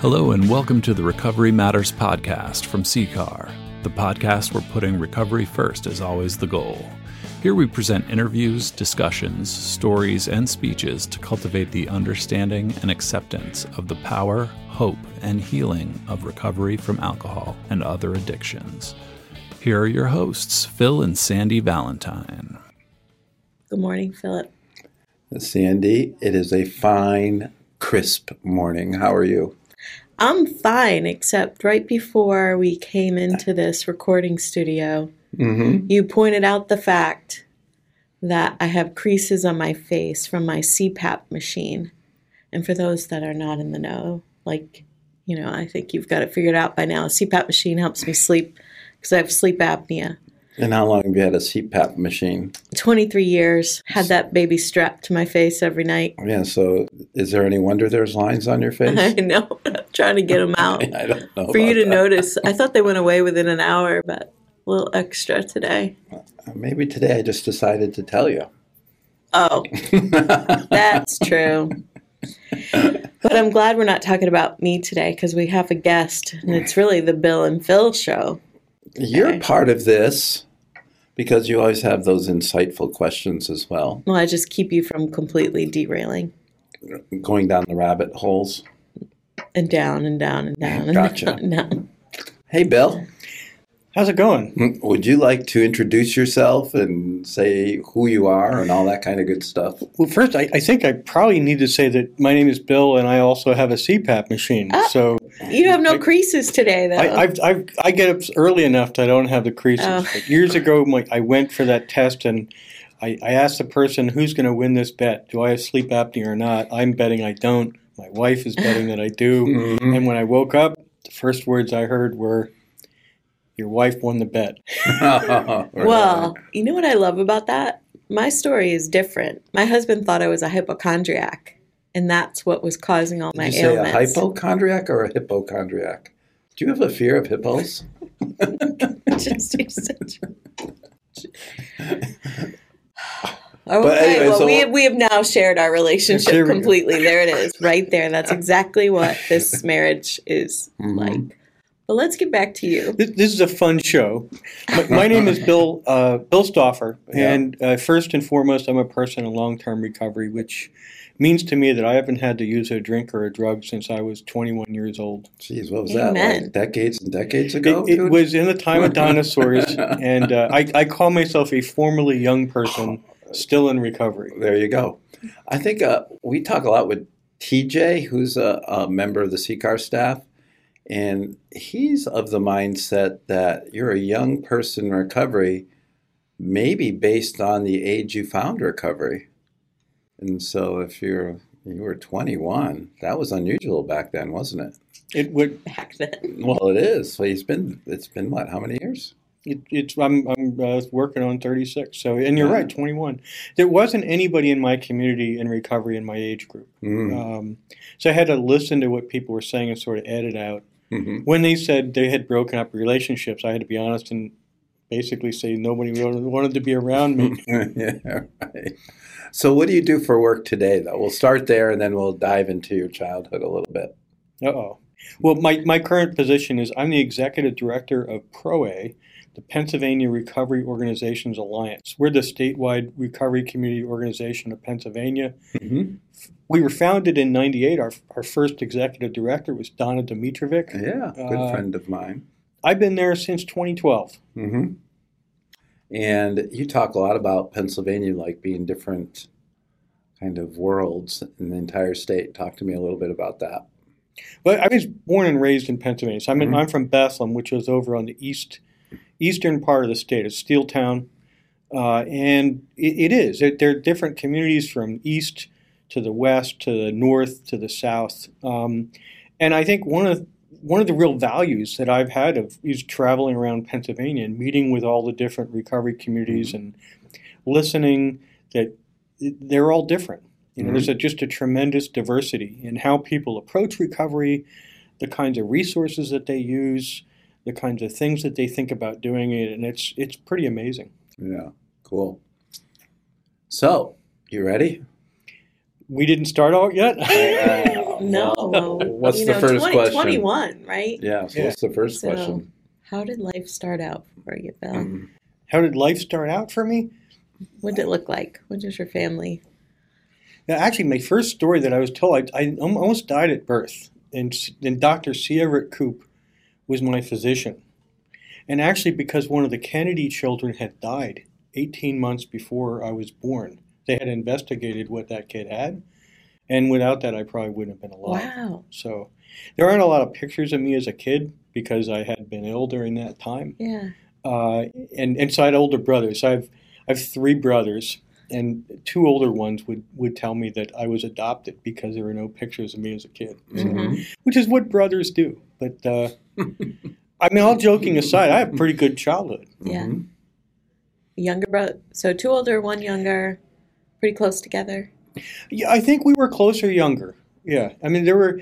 Hello, and welcome to the Recovery Matters podcast from CCAR, the podcast where putting recovery first is always the goal. Here we present interviews, discussions, stories, and speeches to cultivate the understanding and acceptance of the power, hope, and healing of recovery from alcohol and other addictions. Here are your hosts, Phil and Sandy Valentine. Good morning, Philip. Sandy, it is a fine, crisp morning. How are you? I'm fine, except right before we came into this recording studio, Mm-hmm. you pointed out the fact that I have creases on my face from my CPAP machine. And for those that are not in the know, like, you know, I think you've got it figured out by now. A CPAP machine helps me sleep because I have sleep apnea. And how long have you had a CPAP machine? 23 years, had that baby strapped to my face every night. Yeah, so is there any wonder there's lines on your face? I know, I'm trying to get them out. I don't know. for you to that. notice. I thought they went away within an hour, but a little extra today. Uh, maybe today I just decided to tell you. Oh, that's true. But I'm glad we're not talking about me today because we have a guest, and it's really the Bill and Phil show. You're Okay. part of this because you always have those insightful questions as well, Well, I just keep you from completely derailing going down the rabbit holes. and down and down and down and Gotcha. down and down. Hey, Bill, How's it going? would you like to introduce yourself and say who you are and all that kind of good stuff? Well, first, I, I think I probably need to say that my name is Bill, and I also have a CPAP machine. Ah. So You have no I- creases today, though. I, I've, I've, I get up early enough that I don't have the creases. Oh. But years ago, my, I went for that test, and I, I asked the person, "Who's going to win this bet? Do I have sleep apnea or not?" I'm betting I don't. My wife is betting that I do. Mhm. And when I woke up, the first words I heard were, "Your wife won the bet." well, you know what I love about that? My story is different. My husband thought I was a hypochondriac, and that's what was causing all Did my you say a hypochondriac or a hypochondriac? Do you have a fear of hippos? Just- you're such- Okay, But anyway, well, so- we have, we have now shared our relationship There completely. There it is, right there. And that's exactly what this marriage is Mhm. like. But let's get back to you. This, this is a fun show. My, my name is Bill uh, Bill Stauffer, Yeah. and uh, first and foremost, I'm a person in long-term recovery, which means to me that I haven't had to use a drink or a drug since I was 21 years old. Jeez, what was that? Like decades and decades ago? It, it was in the time of dinosaurs, and uh, I, I call myself a formerly young person still in recovery. There you go. I think uh, we talk a lot with TJ, who's a, a member of the CCAR staff, and he's of the mindset that you're a young person in recovery, maybe based on the age you found recovery. And so if you're you were 21, that was unusual back then, wasn't it? It would. Back then. Well, it is. So he's been. It's been what? How many years? It, it's I'm I'm uh, working on 36. So, and you're Yeah. right, 21. There wasn't anybody in my community in recovery in my age group. Mm. Um, so I had to listen to what people were saying and sort of edit out. hmm When they said they had broken up relationships, I had to be honest and basically say nobody wanted to be around me. yeah, right. So, what do you do for work today, though? We'll start there, and then we'll dive into your childhood a little bit. Uh oh. Well, my, my current position is I'm the executive director of PROA, the Pennsylvania Recovery Organizations Alliance. We're the statewide recovery community organization of Pennsylvania. Mm-hmm. We were founded in 98. Our, our first executive director was Donna Dimitrovic. Yeah, good Uh, friend of mine. I've been there since 2012. hmm And you talk a lot about Pennsylvania like being different kind of worlds in the entire state. Talk to me a little bit about that. Well, I was born and raised in Pennsylvania. So I'm, in, Mhm. I'm from Bethlehem, which is over on the east eastern part of the state. It's Steel Town, uh, and it, it is. There, there are different communities from east to the west to the north to the south. Um, and I think one of one of the real values that I've had of is traveling around Pennsylvania and meeting with all the different recovery communities mm-hmm. and listening that they're all different. You know, there's mm-hmm. a, just a tremendous diversity in how people approach recovery, the kinds of resources that they use, the kinds of things that they think about doing it, and it's it's pretty amazing. Yeah, cool. So, you ready? We didn't start out yet. Uh, no. well, what's you the know, first 20, question? 21, right? Yeah. So Yeah. what's the first So, question? how did life start out for you, Bill? Mm. How did life start out for me? What did it look like? What is your family? Now, actually, my first story that I was told, I, I almost died at birth, and, and Dr. C. Everett Koop was my physician. And actually, because one of the Kennedy children had died 18 months before I was born, they had investigated what that kid had. And without that, I probably wouldn't have been alive. Wow. So there aren't a lot of pictures of me as a kid because I had been ill during that time. Yeah. Uh, and, and so I had older brothers. I have, I have three brothers, and two older ones would, would tell me that I was adopted because there were no pictures of me as a kid, Mhm. which is what brothers do. But uh, I mean, all joking aside, I had a pretty good childhood. Yeah. Mhm. Younger brother. So two older, one younger. Pretty close together. Yeah, I think we were closer younger. Yeah, I mean there were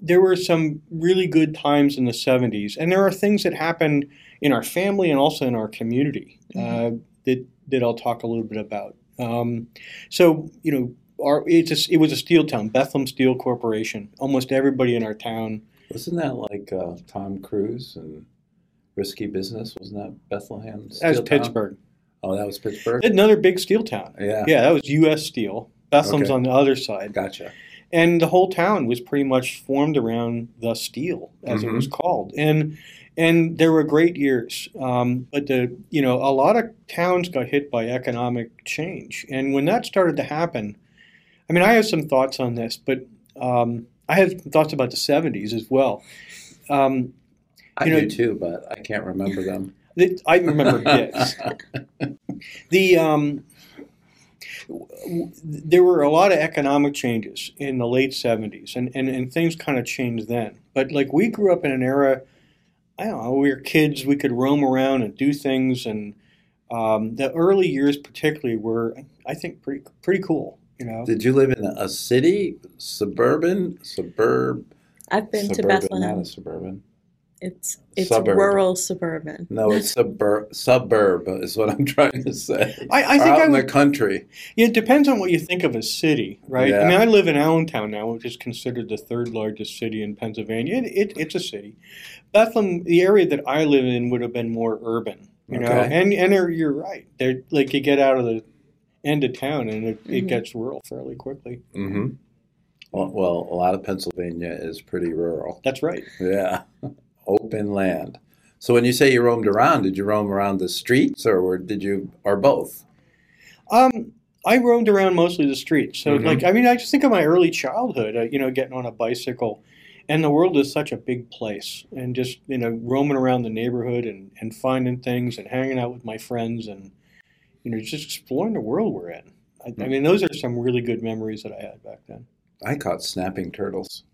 there were some really good times in the '70s, and there are things that happened in our family and also in our community uh, that that I'll talk a little bit about. Um, so you know, our it's a, it was a steel town, Bethlehem Steel Corporation. Almost everybody in our town. Wasn't that like uh, Tom Cruise and Risky Business? Wasn't that Bethlehem? That was Steel Town? Pittsburgh. Oh, that was Pittsburgh. Another big steel town. Yeah. Yeah, that was U.S. Steel. Bethlehem's Okay. on the other side. Gotcha. and the whole town was pretty much formed around the steel, as it Mm-hmm. was called, and and there were great years. Um, but the you know a lot of towns got hit by economic change, and when that started to happen, I mean I have some thoughts on this, but um, I have thoughts about the '70s as well. Um, I You know- do too, but I can't remember them. That- I remember bits. The um, w- w- there were a lot of economic changes in the late '70s, and, and, and things kind of changed then. But like we grew up in an era, I don't know, we were kids, we could roam around and do things, and um, the early years particularly were, I think, pretty pretty cool. You know, Did you live in a city, suburban, suburb, I've been to suburban, Bethlehem. not a suburban? It's it's Suburb. rural suburban. No, it's suburb. Suburb is what I'm trying to say. I, I think out I in the country. yeah, it depends on what you think of a city, right? I mean, I live in Allentown now, which is considered the third largest city in Pennsylvania. It, it, it's a city. Bethlehem, the area that I live in, would have been more urban, you know. And and you're- you're right. They're like you get out of the end of town and it, it Mhm. gets rural fairly quickly. hmm Well, well, a lot of Pennsylvania is pretty rural. That's right. Yeah, open land. So when you say you roamed around, did you roam around the streets, or did you, or both? Um, I roamed around mostly the streets. So, Mhm. like, I mean, I just think of my early childhood, uh, you know, getting on a bicycle. And the world is such a big place. And just, you know, roaming around the neighborhood and, and finding things and hanging out with my friends and, you know, just exploring the world we're in. I, I mean, those are some really good memories that I had back then. I caught snapping turtles.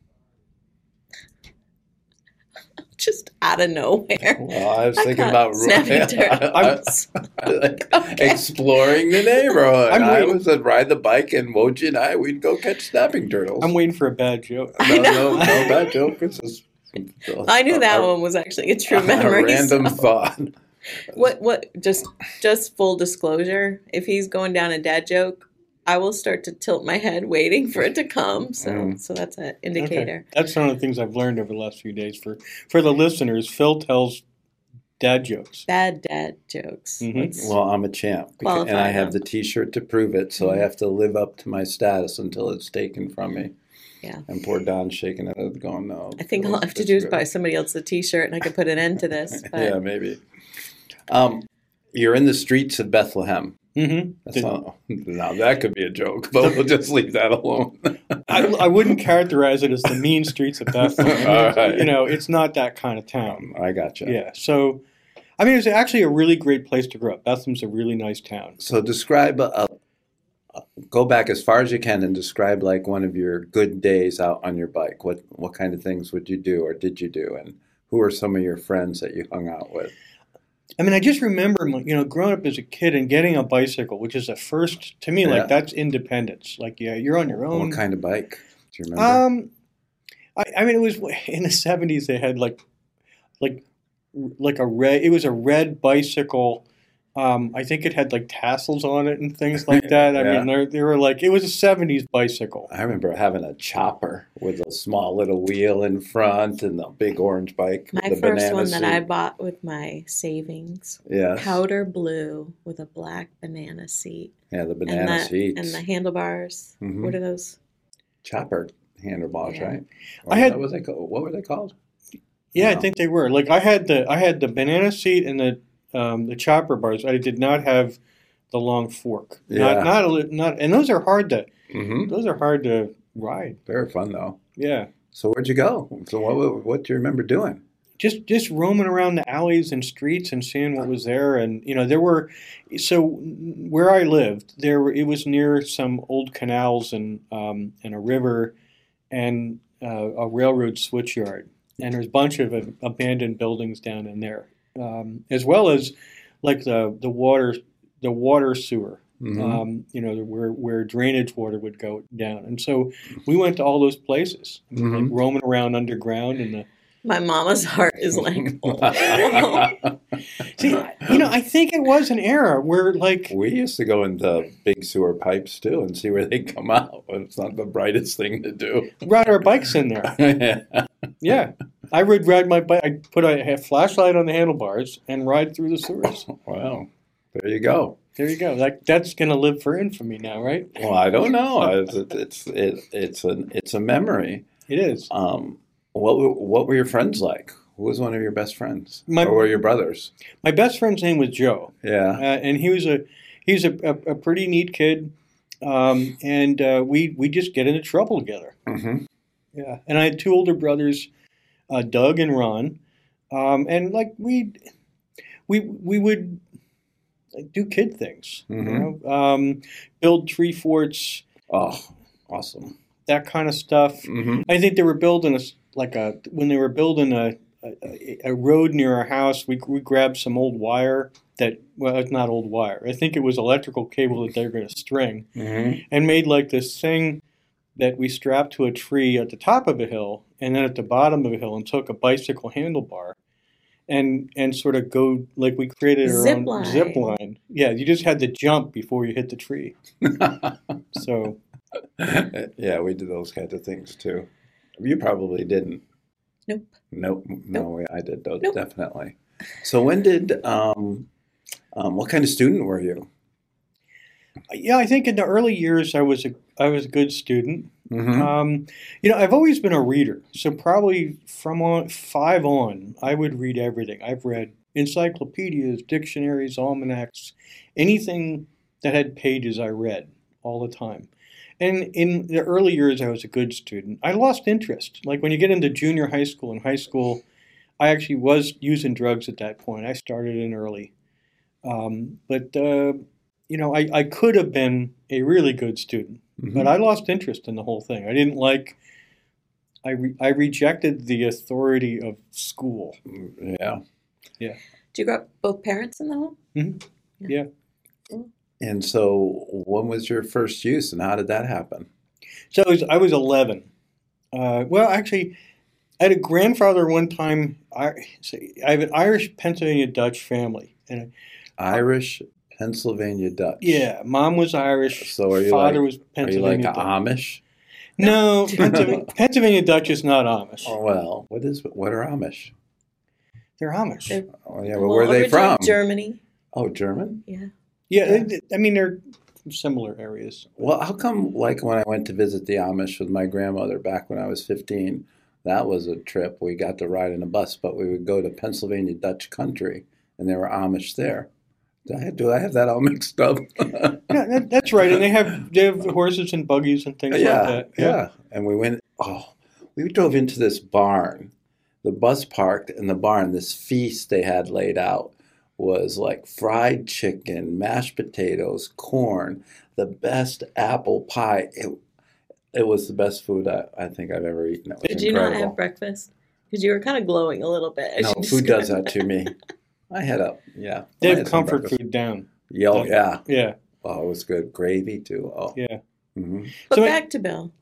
Just out of nowhere. Well, I was I thinking caught about snapping turtles. like Okay. exploring the neighborhood. I'm I was I'd ride the bike, and Moji and I we'd go catch snapping turtles. I'm waiting for a bad joke. No, no, no bad joke. This is I knew that a, one was actually a true memory. a memory. random so- thought. What what just just full disclosure, if he's going down a dad joke, I will start to tilt my head waiting for it to come. So Mm. so that's an indicator. Okay. That's one of the things I've learned over the last few days. For for the listeners, Phil tells dad jokes. Bad dad jokes. Mhm. Well, I'm a champ, because, and I have the T-shirt to prove it. So I Mhm. have to live up to my status until it's taken from me. Yeah. And poor Don shaking it, head, going, "No." I think all I have to do is buy somebody else a T-shirt, and I can put an end to this. But yeah, maybe. Um, you're in the streets of Bethlehem. Mm-hmm. That's not, now that could be a joke, but we'll just leave that alone. I, I wouldn't characterize it as the mean streets of Bethlehem. Right. You know, it's not that kind of town. I gotcha. Yeah. So, I mean, it's actually a really great place to grow up. Bethlehem's a really nice town. So describe a, a go back as far as you can and describe like one of your good days out on your bike. What what kind of things would you do or did you do, and who are some of your friends that you hung out with? I mean, I just remember, you know, growing up as a kid and getting a bicycle, which is a first to me. Yeah. Like that's independence. Like, yeah, you're on your own. What kind of bike? Do you remember? Um, I, I mean, it was in the seventies. They had like, like, like a red. It was a red bicycle Um, I think it had like tassels on it and things like that. I Yeah. mean, they they were like it was a '70s bicycle. I remember having a chopper with a small little wheel in front and the big orange bike. with My the first banana one that I bought with my savings, Yes. powder blue with a black banana seat. Yeah, the and banana the, seats. And the handlebars. Mhm. What are those? chopper handlebars, Yeah. right? I had- what was they called? What were they called? Yeah, I think they were. Like I had the I had the banana seat and the um, the chopper bars. I did not have the long fork. Yeah. Not not a, not and those are hard to Mm-hmm. those are hard to ride. They were fun though. Yeah. So where'd you go? So what? What do you remember doing? just just roaming around the alleys and streets and seeing what was there and you know there were so where I lived there were, it was near some old canals and um, and a river and uh, a railroad switchyard and there's a bunch of ab- abandoned buildings down in there um, as well as like the the water the water sewer Mhm. um, you know where where drainage water would go down and so we went to all those places like Mhm. roaming around underground in the My mama's heart is like, oh. See, you know, I think it was an era where, like, we used to go into big sewer pipes too and see where they come out. It's not the brightest thing to do. ride our bikes in there. Yeah, I would ride my bike. I put a, flashlight on the handlebars and ride through the sewers. wow. there you go. There you go. Like that's gonna live for infamy now, right? Well, I don't know. It's it's it, it's a it's a memory. It is. Um, what were, what were your friends like? Who was one of your best friends? My- or were your brothers? My best friend's name was Joe, uh, Yeah. and he was a he was a, a, a pretty neat kid, um, and uh, we we just get into trouble together. hmm Yeah, and I had two older brothers, uh, Doug and Ron, um, and like we, we we would like, do kid things, Mhm. you know, um, build tree forts, Oh, awesome. that kind of stuff. hmm I think they were building a like a when they were building a a, a road near our house. We we grabbed some old wire that well, it's not old wire. I think it was electrical cable that they were going to string, hmm and made like this thing that we strapped to a tree at the top of a hill and then at the bottom of a hill and took a bicycle handlebar and and sort of go like we created our Zip own line. zip line. Yeah, you just had to jump before you hit the tree. So yeah, we did those kinds of things too. You probably didn't. Nope. Nope. No, way. I did those Nope. definitely. So when did um, um, what kind of student were you? Yeah, I think in the early years I was a I was a good student. Mm-hmm. Um, you know, I've always been a reader, so probably from on, five on, I would read everything. I've read encyclopedias, dictionaries, almanacs, anything that had pages. I read all the time. And in the early years, I was a good student. I lost interest. Like when you get into junior high school and high school, I actually was using drugs at that point. I started in early, um, but uh, you know, I, I could have been a really good student. Mm-hmm. But I lost interest in the whole thing. I didn't like. I re, I rejected the authority of school. yeah. Yeah. Do you got both parents in the home? Yeah. And so, when was your first use, and how did that happen? So I was, I was eleven. Uh, well, actually, I had a grandfather one time. I, I have an Irish Pennsylvania Dutch family, and Irish, Pennsylvania Dutch. yeah, mom was Irish. So are you father like- was Are you Pennsylvania like Dutch. Amish? No, Pennsylvania, Pennsylvania Dutch is not Amish. Oh well, what is what are Amish? They're Amish. They're- Oh yeah, well, Well, where are they from? Germany. Oh, German. Yeah. yeah, Yeah. they- I mean they're similar areas. Well, how come like when I went to visit the Amish with my grandmother back when I was 15, that was a trip. We got to ride in a bus, but we would go to Pennsylvania Dutch country and there were Amish there. Do I, do I have that all mixed up? Yeah, that, that's right. And they have they have horses and buggies and things yeah, like that. yeah. yeah. And we went, oh, we drove into this barn. The bus parked in the barn. This feast they had laid out was like fried chicken, mashed potatoes, corn, the best apple pie. It, it was the best food I, I think I've ever eaten. It was Did you not have breakfast? Because you were kind of glowing a little bit. as No, food does described that to me. I had a yeah. They have had comfort food down. Yeah, oh, yeah. Yeah, Oh, it was good. Gravy too. Oh, yeah. hmm But So I- back to Bill.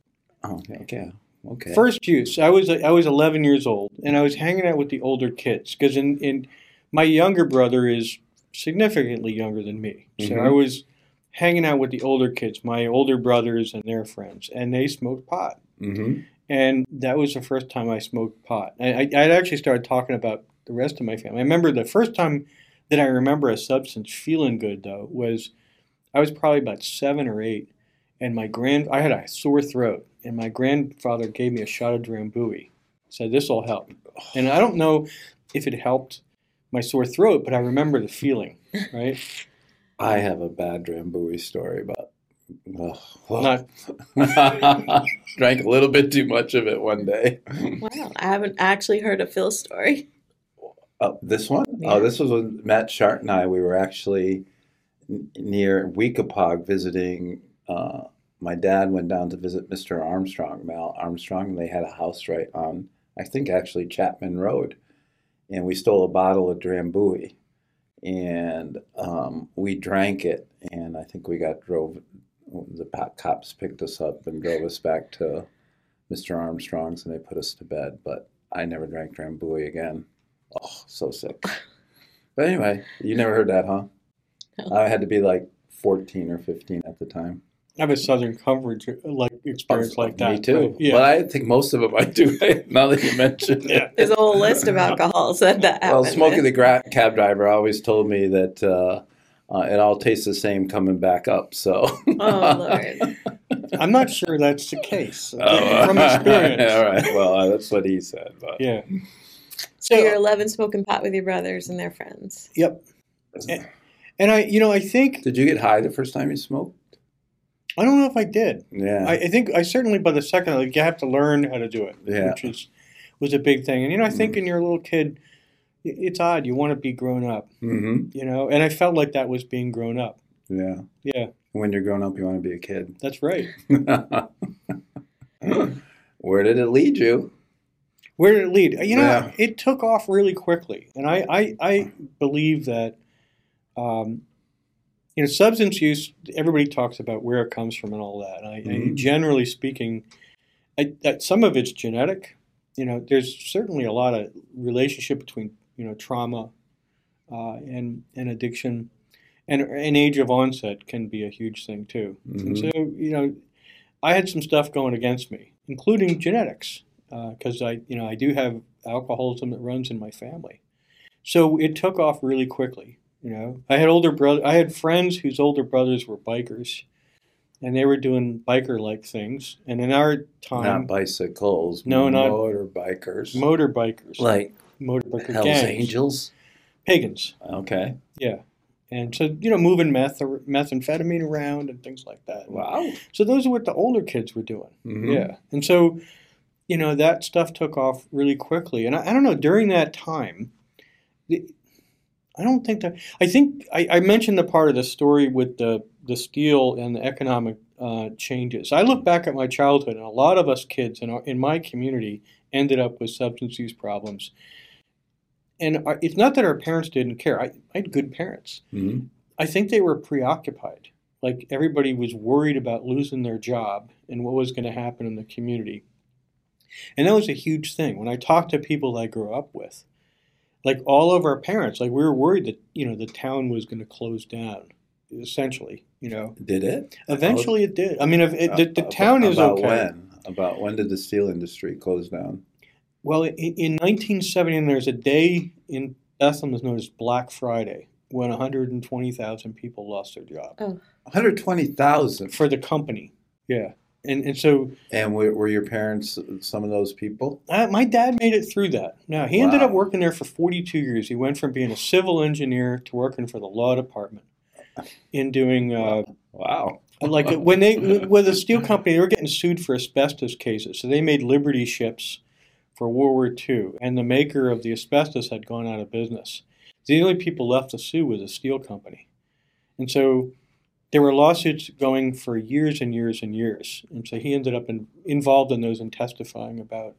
oh, okay, okay. First use, I was I was 11 years old, and I was hanging out with the older kids because in, in my younger brother is significantly younger than me. So Mhm. I was hanging out with the older kids, my older brothers and their friends, and they smoked pot. Mm-hmm. And that was the first time I smoked pot. I, I, I'd actually started talking about the rest of my family. I remember the first time that I remember a substance feeling good, though, was I was probably about seven or eight, and my grand I had a sore throat, and my grandfather gave me a shot of Drambuie. Said this will help, and I don't know if it helped my sore throat, but I remember the feeling. Right? I have a bad Drambuie story, but ugh, ugh. Not drank a little bit too much of it one day. Wow, I haven't actually heard a Phil story. Oh, this one? Yeah. Oh, this was when Matt Shart and I. We were actually n- near Weekapaug visiting. Uh, my dad went down to visit Mr. Armstrong, Mal Armstrong, and they had a house right on, I think, actually Chapman Road. And we stole a bottle of Drambuie, and um, we drank it. And I think we got drove. The cops picked us up and drove us back to Mr. Armstrong's, and they put us to bed. But I never drank Drambuie again. Oh, so sick. But anyway, you never heard that, huh? No. I had to be like 14 or 15 at the time. I have a Southern coverage like experience like that. Me too. but, yeah. But I think most of them I do. now that you mention it. Yeah. There's a whole list of alcohols that that Well, happened Smokey the gra- cab driver always told me that uh, uh, it all tastes the same coming back up. So. Oh Lord. I'm not sure that's the case Oh, from experience. all right. Well, uh, that's what he said. But. Yeah. So you're 11 smoking pot with your brothers and their friends. Yep. And I, you know, I think Did you get high the first time you smoked? I don't know if I did. Yeah. I, I think I certainly by the second, like you have to learn how to do it, Yeah. which is was a big thing. And you know, I think Mhm. when you're a little kid, it's odd. You want to be grown up, mm-hmm. you know. And I felt like that was being grown up. Yeah. Yeah, When you're grown up, you want to be a kid. that's right. Where did it lead you? Where did it lead? You know, Yeah. it took off really quickly, and I, I, I believe that, um, you know, substance use. Everybody talks about where it comes from and all that. And I, I Mhm. generally speaking, I, that some of it's genetic. You know, there's certainly a lot of relationship between you know trauma uh, and and addiction, and an age of onset can be a huge thing too. And Mhm. so, you know, I had some stuff going against me, including genetics, because I, you know, I do have alcoholism that runs in my family. So it took off really quickly. You know, I had older brother, I had friends whose older brothers were bikers, and they were doing biker-like things. And in our time, Not bicycles. No, not- motorbikers. motorbikers, like motorbiker Hell's gangs, Angels. pagans, Okay. yeah. And so, you know, moving meth, methamphetamine around and things like that. Wow. So those are what the older kids were doing. Mhm. Yeah. And so, you know, that stuff took off really quickly. And I, I don't know, during that time, the, I don't think that, I think I, I mentioned the part of the story with the, the steel and the economic uh, changes. I look back at my childhood, and a lot of us kids in, our, in my community ended up with substance use problems. And our, it's not that our parents didn't care. I, I had good parents. Mhm. I think they were preoccupied. Like everybody was worried about losing their job and what was going to happen in the community. And that was a huge thing. When I talked to people that I grew up with, like all of our parents, like we were worried that, you know, the town was going to close down, essentially, you know. Did it? Eventually it did. I mean, if it, the, the Uh, town is about okay. when? About when did the steel industry close down? Well, in, in 1970, and there's a day in Bethlehem that's known as Black Friday when 120,000 people lost their job 120,000. for the company. Yeah. And, and so And were, were your parents some of those people? Uh, my dad made it through that. Now he ended up working there for 42 years. He went from being a civil engineer to working for the law department, in doing uh, Wow. like when they with a steel company, they were getting sued for asbestos cases. So they made Liberty ships for World War II, and the maker of the asbestos had gone out of business. The only people left to sue was a steel company, and so there were lawsuits going for years and years and years. And so he ended up in, involved in those and testifying about,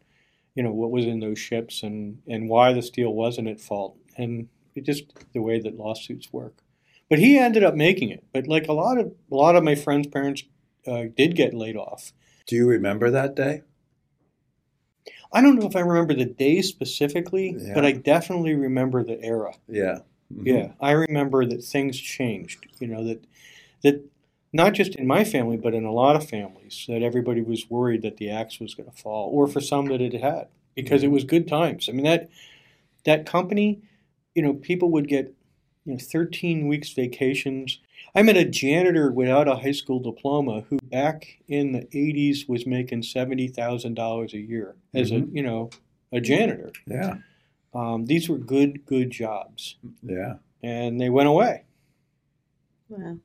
you know, what was in those ships and, and why the steel wasn't at fault. And it just the way that lawsuits work. But he ended up making it. But like a lot of a lot of my friends' parents uh, did get laid off. Do you remember that day? I don't know if I remember the day specifically, Yeah. but I definitely remember the era. Yeah. Mhm. Yeah, I remember that things changed. You know that that not just in my family, but in a lot of families, that everybody was worried that the axe was going to fall, or for some that it had, because it was good times. I mean that that company, you know, people would get you know 13 weeks vacations. I met a janitor without a high school diploma who back in the 80s was making $70,000 a year as a, you know, a janitor. Yeah. Um, these were good, good jobs, Yeah. and they went away. Wow.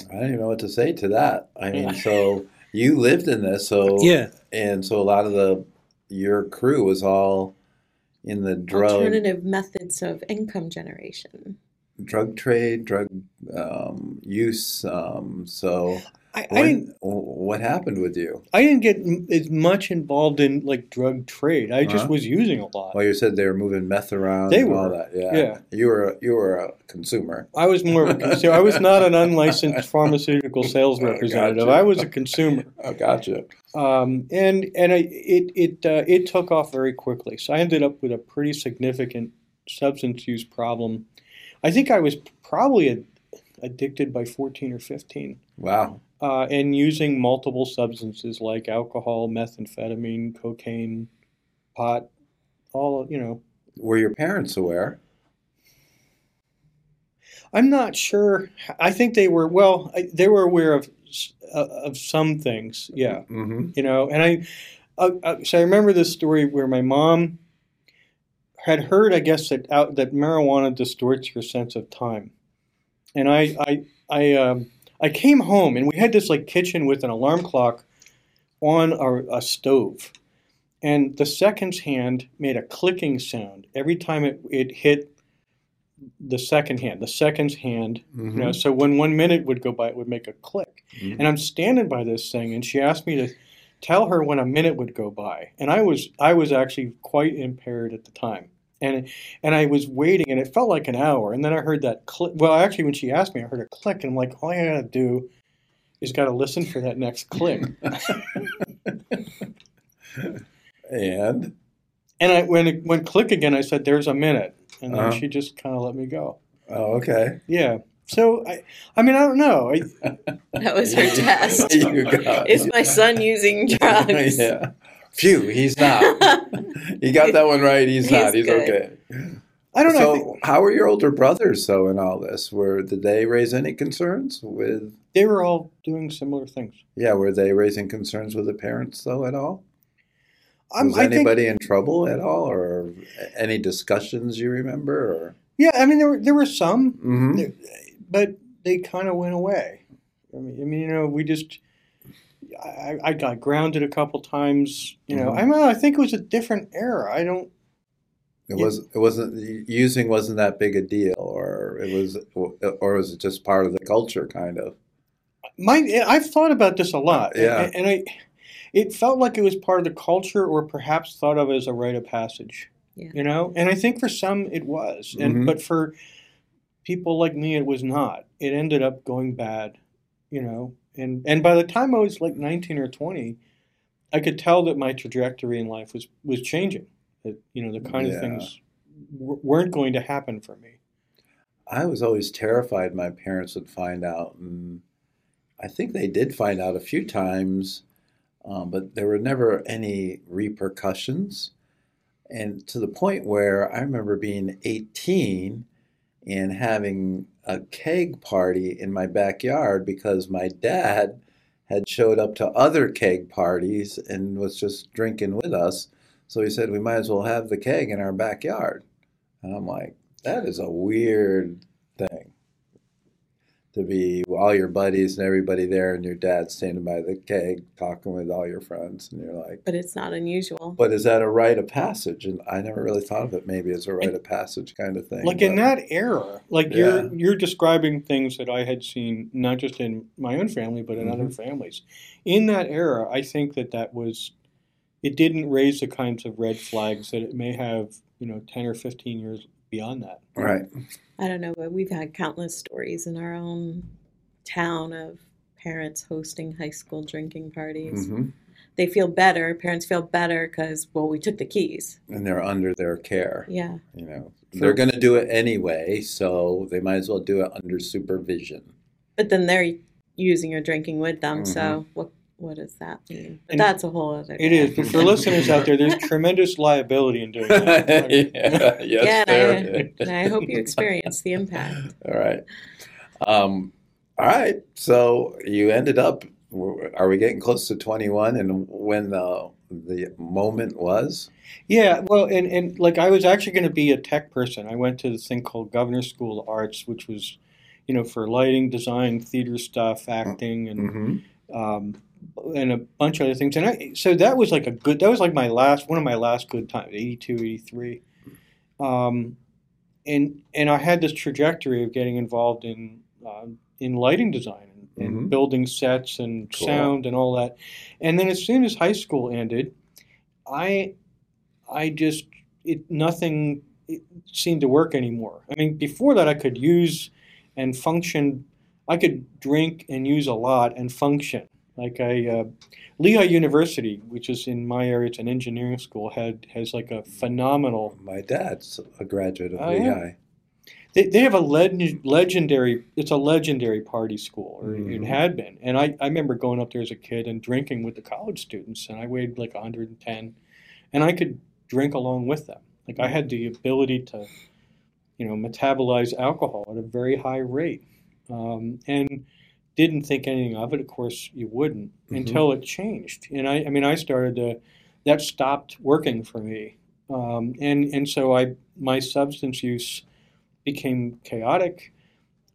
I don't even know what to say to that. I mean, so you lived in this, so Yeah, and so a lot of the your crew was all in the drug Alternative methods of income generation. drug trade, drug um, use. Um, so I, I didn't. what happened with you? I didn't get as much involved in like drug trade. I just Uh-huh. was using a lot. Well, you said they were moving meth around They and all were. that. Yeah. Yeah. You were you were a consumer. I was more of a consumer. I was not an unlicensed pharmaceutical sales Oh, representative. gotcha. I was a consumer. Oh, gotcha. um, and and I, it it uh, it took off very quickly. So I ended up with a pretty significant substance use problem. I think I was probably ad- addicted by fourteen or fifteen, Wow. Uh, and using multiple substances like alcohol, methamphetamine, cocaine, pot, all you know. Were your parents aware? I'm not sure. I think they were well. I, they were aware of uh, of some things. Yeah. Mm-hmm. you know and i uh, uh, so i remember this story where my mom had heard i guess that out that marijuana distorts your sense of time and i i i um, i came home and we had this like kitchen with an alarm clock on a, a stove. And the seconds hand made a clicking sound every time it, it hit the second hand the seconds hand you know so when one minute would go by it would make a click. Mhm. and i'm standing by this thing and she asked me to tell her when a minute would go by. And i was i was actually quite impaired at the time and and i was waiting and it felt like an hour and then i heard that click well actually when she asked me i heard a click and i'm like all i gotta do is gotta listen for that next click And and i when it went click again i said there's a minute and then Uh-huh. she just kind of let me go oh, okay. yeah so i i mean i don't know I, That was her test. Is my son using drugs? yeah. Phew, he's not. he got that one right. He's, He's not. He's good. okay. I don't know So, think how were your older brothers though in all this? Were did they raise any concerns with? they were all doing similar things Yeah, were they raising concerns with the parents though at all? I'm- Was I think- anybody in trouble at all, or any discussions you remember? Or yeah i mean there were there were some Mhm. There- but they kind of went away. I mean, I mean, you know, we just. I, I got grounded a couple times. You know, Mhm. I mean, I think it was a different era. I don't. it was it wasn't using wasn't that big a deal, or it was, or was it just part of the culture, kind of? My, I've thought about this a lot. Yeah. and, and I, it felt like it was part of the culture, or perhaps thought of as a rite of passage. Yeah. You know, and I think for some it was, and Mhm. but for people like me, it was not. It ended up going bad. You know, and and by the time I was like nineteen or twenty, I could tell that my trajectory in life was was changing. That you know the kind Yeah. of things w- weren't going to happen for me. I was always terrified my parents would find out, and I think they did find out a few times, um, but there were never any repercussions. And to the point where I remember being 18 and having a keg party in my backyard because my dad had showed up to other keg parties and was just drinking with us. So he said, We might as well have the keg in our backyard. And I'm like, that is a weird thing to be all your buddies and everybody there, and your dad standing by the keg talking with all your friends, and you're like, But it's not unusual. but is that a rite of passage? And I never really thought of it maybe as a rite of passage kind of thing. Like in that era, like Yeah. you're you're describing things that I had seen not just in my own family but in other mm-hmm. families. In that era, I think that that was it didn't raise the kinds of red flags that it may have, you know, 10 or 15 years beyond that. right? I don't know, but we've had countless stories in our own town of parents hosting high school drinking parties. hmm they feel better. Parents feel better because well, we took the keys. and they're under their care. Yeah. You know, For- they're going to do it anyway, so they might as well do it under supervision. But then they're using or drinking with them. So what what does that mean? But And that's a whole other. Thing. It is. But for listeners out there, there's tremendous liability in doing that. yeah, yes, yeah, there and I, and I hope you experience the impact. All right. Um, all right. So you ended up. Are we getting close to twenty-one? And when the the moment was? Yeah, well, and, and like I was actually going to be a tech person. I went to this thing called Governor School of Arts, which was, you know, for lighting, design, theater stuff, acting, and Mm-hmm. um, and a bunch of other things. And I, so that was like a good. That was like my last one of my last good times, 82, 83. Um, and and I had this trajectory of getting involved in uh, in lighting design and, and Mhm. building sets and Cool. sound and all that. And then as soon as high school ended, I I just it nothing it seemed to work anymore. I mean, before that I could use and function. I could drink and use a lot and function. Like I, uh, Lehigh University, which is in my area, it's an engineering school, had has like a phenomenal. My dad's a graduate of yeah. Lehigh. They, they have a leg- legendary. It's a legendary party school, or it Mhm. had been. And I, I remember going up there as a kid and drinking with the college students, and I weighed like 110, and I could drink along with them. Like I had the ability to, you know, metabolize alcohol at a very high rate, um, and didn't think anything of it. Of course, you wouldn't Mhm. until it changed. And I, I mean, I started to. That stopped working for me, um, and and so I my substance use became chaotic.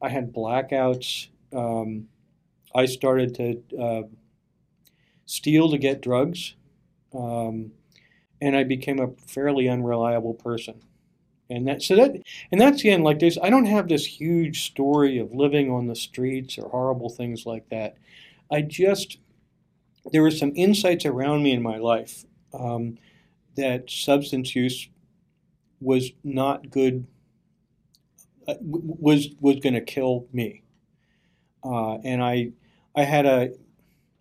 I had blackouts. Um, I started to uh, steal to get drugs, um, and I became a fairly unreliable person. And that so that and that's the end. Like this I don't have this huge story of living on the streets or horrible things like that. I just there were some insights around me in my life um, that substance use was not good uh, was was going to kill me. Uh, and I I had a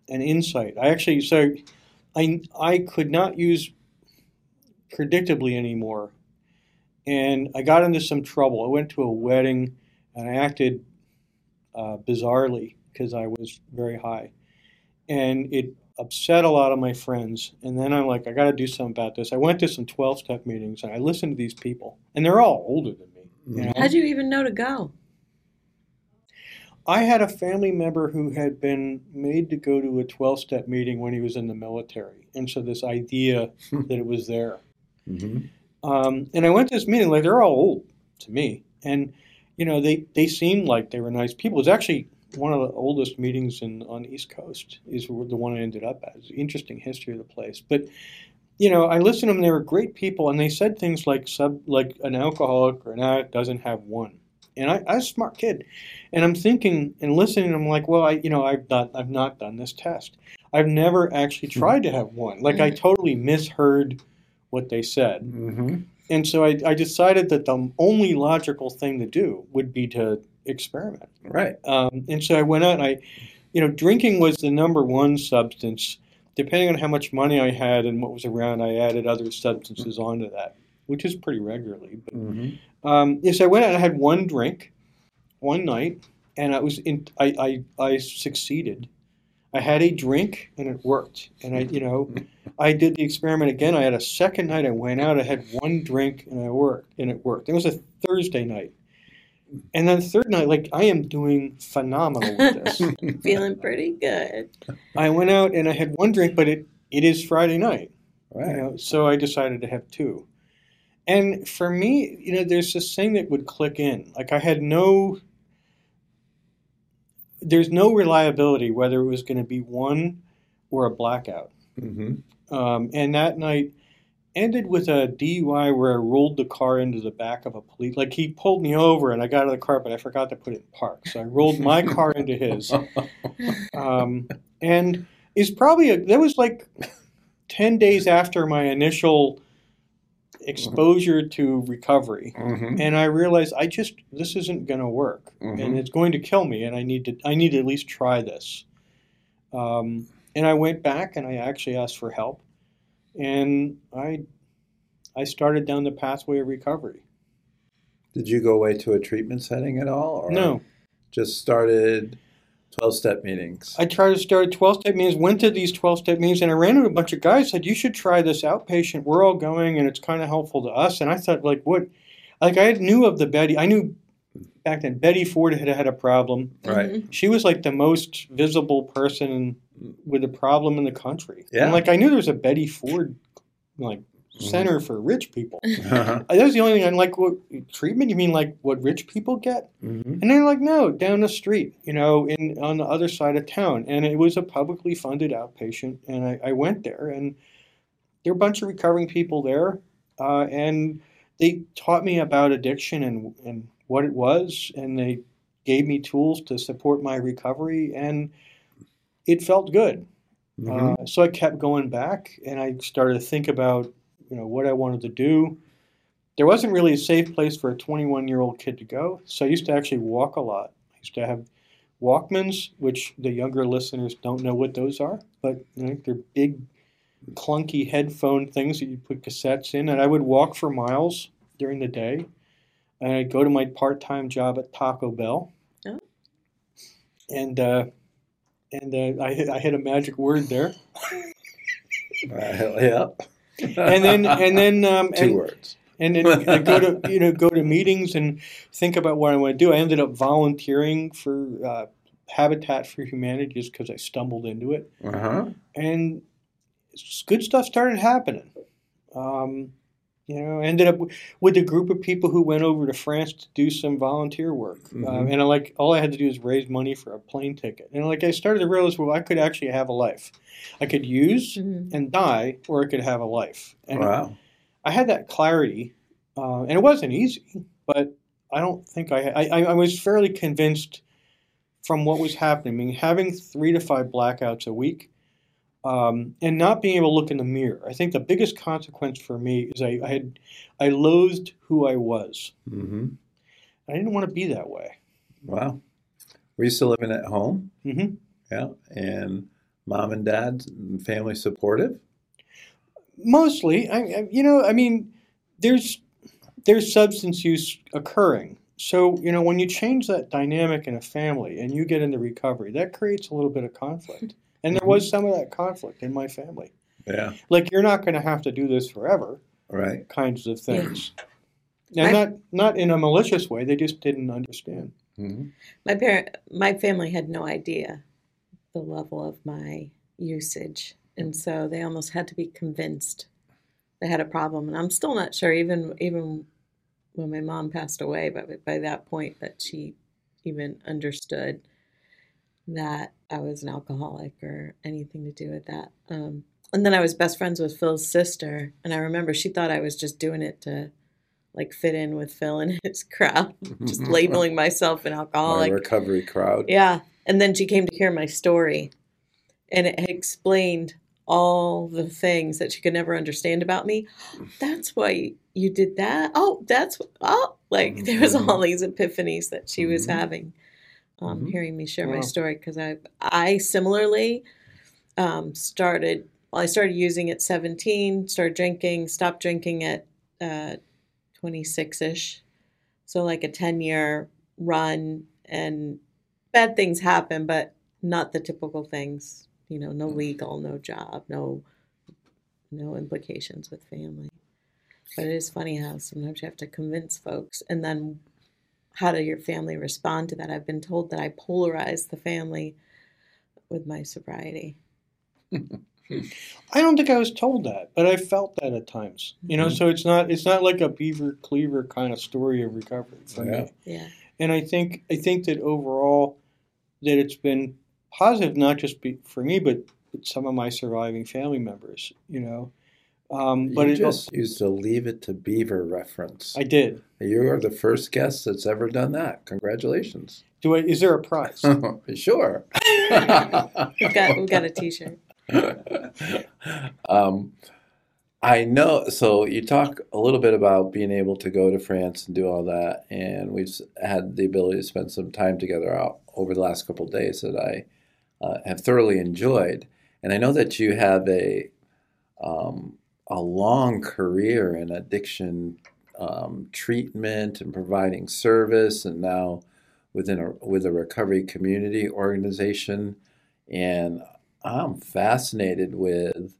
an insight. I actually so I I could not use predictably anymore, and I got into some trouble. I went to a wedding, and I acted uh, bizarrely because I was very high, and it upset a lot of my friends. And then I'm like, I got to do something about this. I went to some 12 step meetings, and I listened to these people, and they're all older than me. You know? How'd you even know to go? I had a family member who had been made to go to a 12 step meeting when he was in the military. And so this idea that it was there. Mhm. Um, and I went to this meeting, like they're all old to me. And, you know, they, they seemed like they were nice people. It's actually one of the oldest meetings in, on the East Coast, is the one I ended up at. It's an interesting history of the place. But, you know, I listened to them, they were great people, and they said things like sub like an alcoholic or an addict doesn't have one. And I, I was a smart kid. And I'm thinking and listening, I'm like, well, I, you know, I've not, I've not done this test. I've never actually tried to have one. Like I totally misheard what they said. Mhm. And so I, I decided that the only logical thing to do would be to experiment. Right. Um, and so I went out and I, you know, drinking was the number one substance. Depending on how much money I had and what was around, I added other substances onto that, which is pretty regularly. But Mhm. um, yes, I went out and I had one drink, one night, and I was in. I, I I succeeded. I had a drink and it worked. And I, you know, I did the experiment again. I had a second night. I went out. I had one drink and I worked, and it worked. It was a Thursday night, and then the third night, like I am doing phenomenal with this. Feeling pretty good. I went out and I had one drink, but it it is Friday night. Right. You know, so I decided to have two. And for me, you know, there's this thing that would click in. Like I had no there's no reliability whether it was going to be one or a blackout. Mhm. Um, and that night ended with a DUI where I rolled the car into the back of a police. Like he pulled me over and I got out of the car, but I forgot to put it in park. So I rolled my car into his. Um, and it's probably a, that was like 10 days after my initial exposure to recovery Mhm. and i realized i just this isn't going to work Mhm. and it's going to kill me and i need to i need to at least try this um, and I went back and I actually asked for help, and I I started down the pathway of recovery. Did you go away to a treatment setting at all? Or No, Just started 12 step meetings. I tried to start 12 step meetings, went to these 12 step meetings, and I ran into a bunch of guys said, You should try this outpatient. We're all going, and it's kind of helpful to us. And I thought, like, what? Like, I knew of the Betty, I knew back then Betty Ford had had a problem. right. Mhm. She was like the most visible person with a problem in the country. Yeah. And like, I knew there was a Betty Ford, like, center for rich people. That was the only thing I'm like, what treatment? You mean like what rich people get? Mhm. And they're like, no, down the street, you know, in on the other side of town. And it was a publicly funded outpatient. And I, I went there, and there were a bunch of recovering people there. Uh, and they taught me about addiction and, and what it was. And they gave me tools to support my recovery. And it felt good. Mhm. Uh, so I kept going back, and I started to think about, you know, what I wanted to do. There wasn't really a safe place for a 21 year old kid to go, so I used to actually walk a lot. I used to have Walkmans, which the younger listeners don't know what those are, but you know, they're big, clunky headphone things that you put cassettes in, and I would walk for miles during the day. And I'd go to my part time job at Taco Bell. Oh. And uh, and uh, I, hit, I hit a magic word there. Uh, yeah. And then and then um, Two and, words. and then I go to you know go to meetings and think about what I want to do. I ended up volunteering for uh, Habitat for Humanity just because I stumbled into it, Uh huh. and good stuff started happening. Um, you know, ended up with a group of people who went over to France to do some volunteer work, um, Mhm. and I like all I had to do was raise money for a plane ticket. And like I started to realize, well, I could actually have a life. I could use Mhm. and die, or I could have a life. And Wow. I had that clarity, uh, and it wasn't easy, but I don't think I, I I was fairly convinced from what was happening. I mean, having three to five blackouts a week, um, and not being able to look in the mirror. I think the biggest consequence for me is I, I had I loathed who I was. hmm I didn't want to be that way. Wow. Were you still living at home? hmm Yeah. And mom and dad and family supportive? Mostly, I, I, you know, I mean, there's there's substance use occurring. So you know, when you change that dynamic in a family and you get into recovery, that creates a little bit of conflict. And there was some of that conflict in my family. Yeah. Like you're not going to have to do this forever, Right. kinds of Yeah. things. And I- not not in a malicious way. They just didn't understand. hmm My parent, my family had no idea the level of my usage, and so they almost had to be convinced they had a problem. And I'm still not sure, even even when my mom passed away, but by that point, that she even understood that I was an alcoholic or anything to do with that. Um, and then I was best friends with Phil's sister, and I remember she thought I was just doing it to like fit in with Phil and his crowd, just labeling myself an My alcoholic. recovery crowd. Yeah. And then she came to hear my story and it explained all the things that she could never understand about me. That's why you did that. Oh, that's oh like there was all these epiphanies that she was Mhm. having um, Mhm. hearing me share my story because I I similarly um, started well I started using at 17, started drinking, stopped drinking at uh, 26ish. So like a 10 year run and bad things happen, but not the typical things. You know, no legal, no job, no no implications with family. But it is funny how sometimes you have to convince folks, and then how do your family respond to that? I've been told that I polarize the family with my sobriety. I don't think I was told that, but I felt that at times. You know, Mhm. so it's not it's not like a beaver cleaver kind of story of recovery for Yeah. me. Yeah, And I think I think that overall that it's been positive, not just be, for me, but, but some of my surviving family members. You know, um, but you it, just used a leave it to beaver reference. I did. You are the first guest that's ever done that. Congratulations. Do I? Is there a prize? sure. we've got we've got a T-shirt. um, I know. So you talk a little bit about being able to go to France and do all that, and we've had the ability to spend some time together out over the last couple of days that I uh, have thoroughly enjoyed. And I know that you have a um, a long career in addiction um, treatment and providing service, and now within a with a recovery community organization. And I'm fascinated with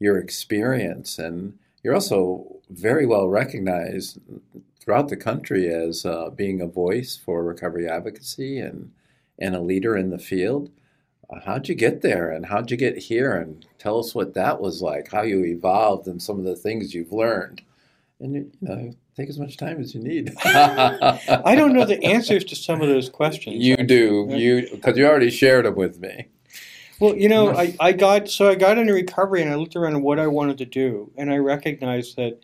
your experience, and you're also very well recognized throughout the country as uh, being a voice for recovery advocacy and and a leader in the field. Uh, how'd you get there, and how'd you get here? And tell us what that was like, how you evolved, and some of the things you've learned. And you know, take as much time as you need. I don't know the answers to some of those questions. You do, you because you already shared them with me. Well, you know, I, I got so I got into recovery and I looked around at what I wanted to do, and I recognized that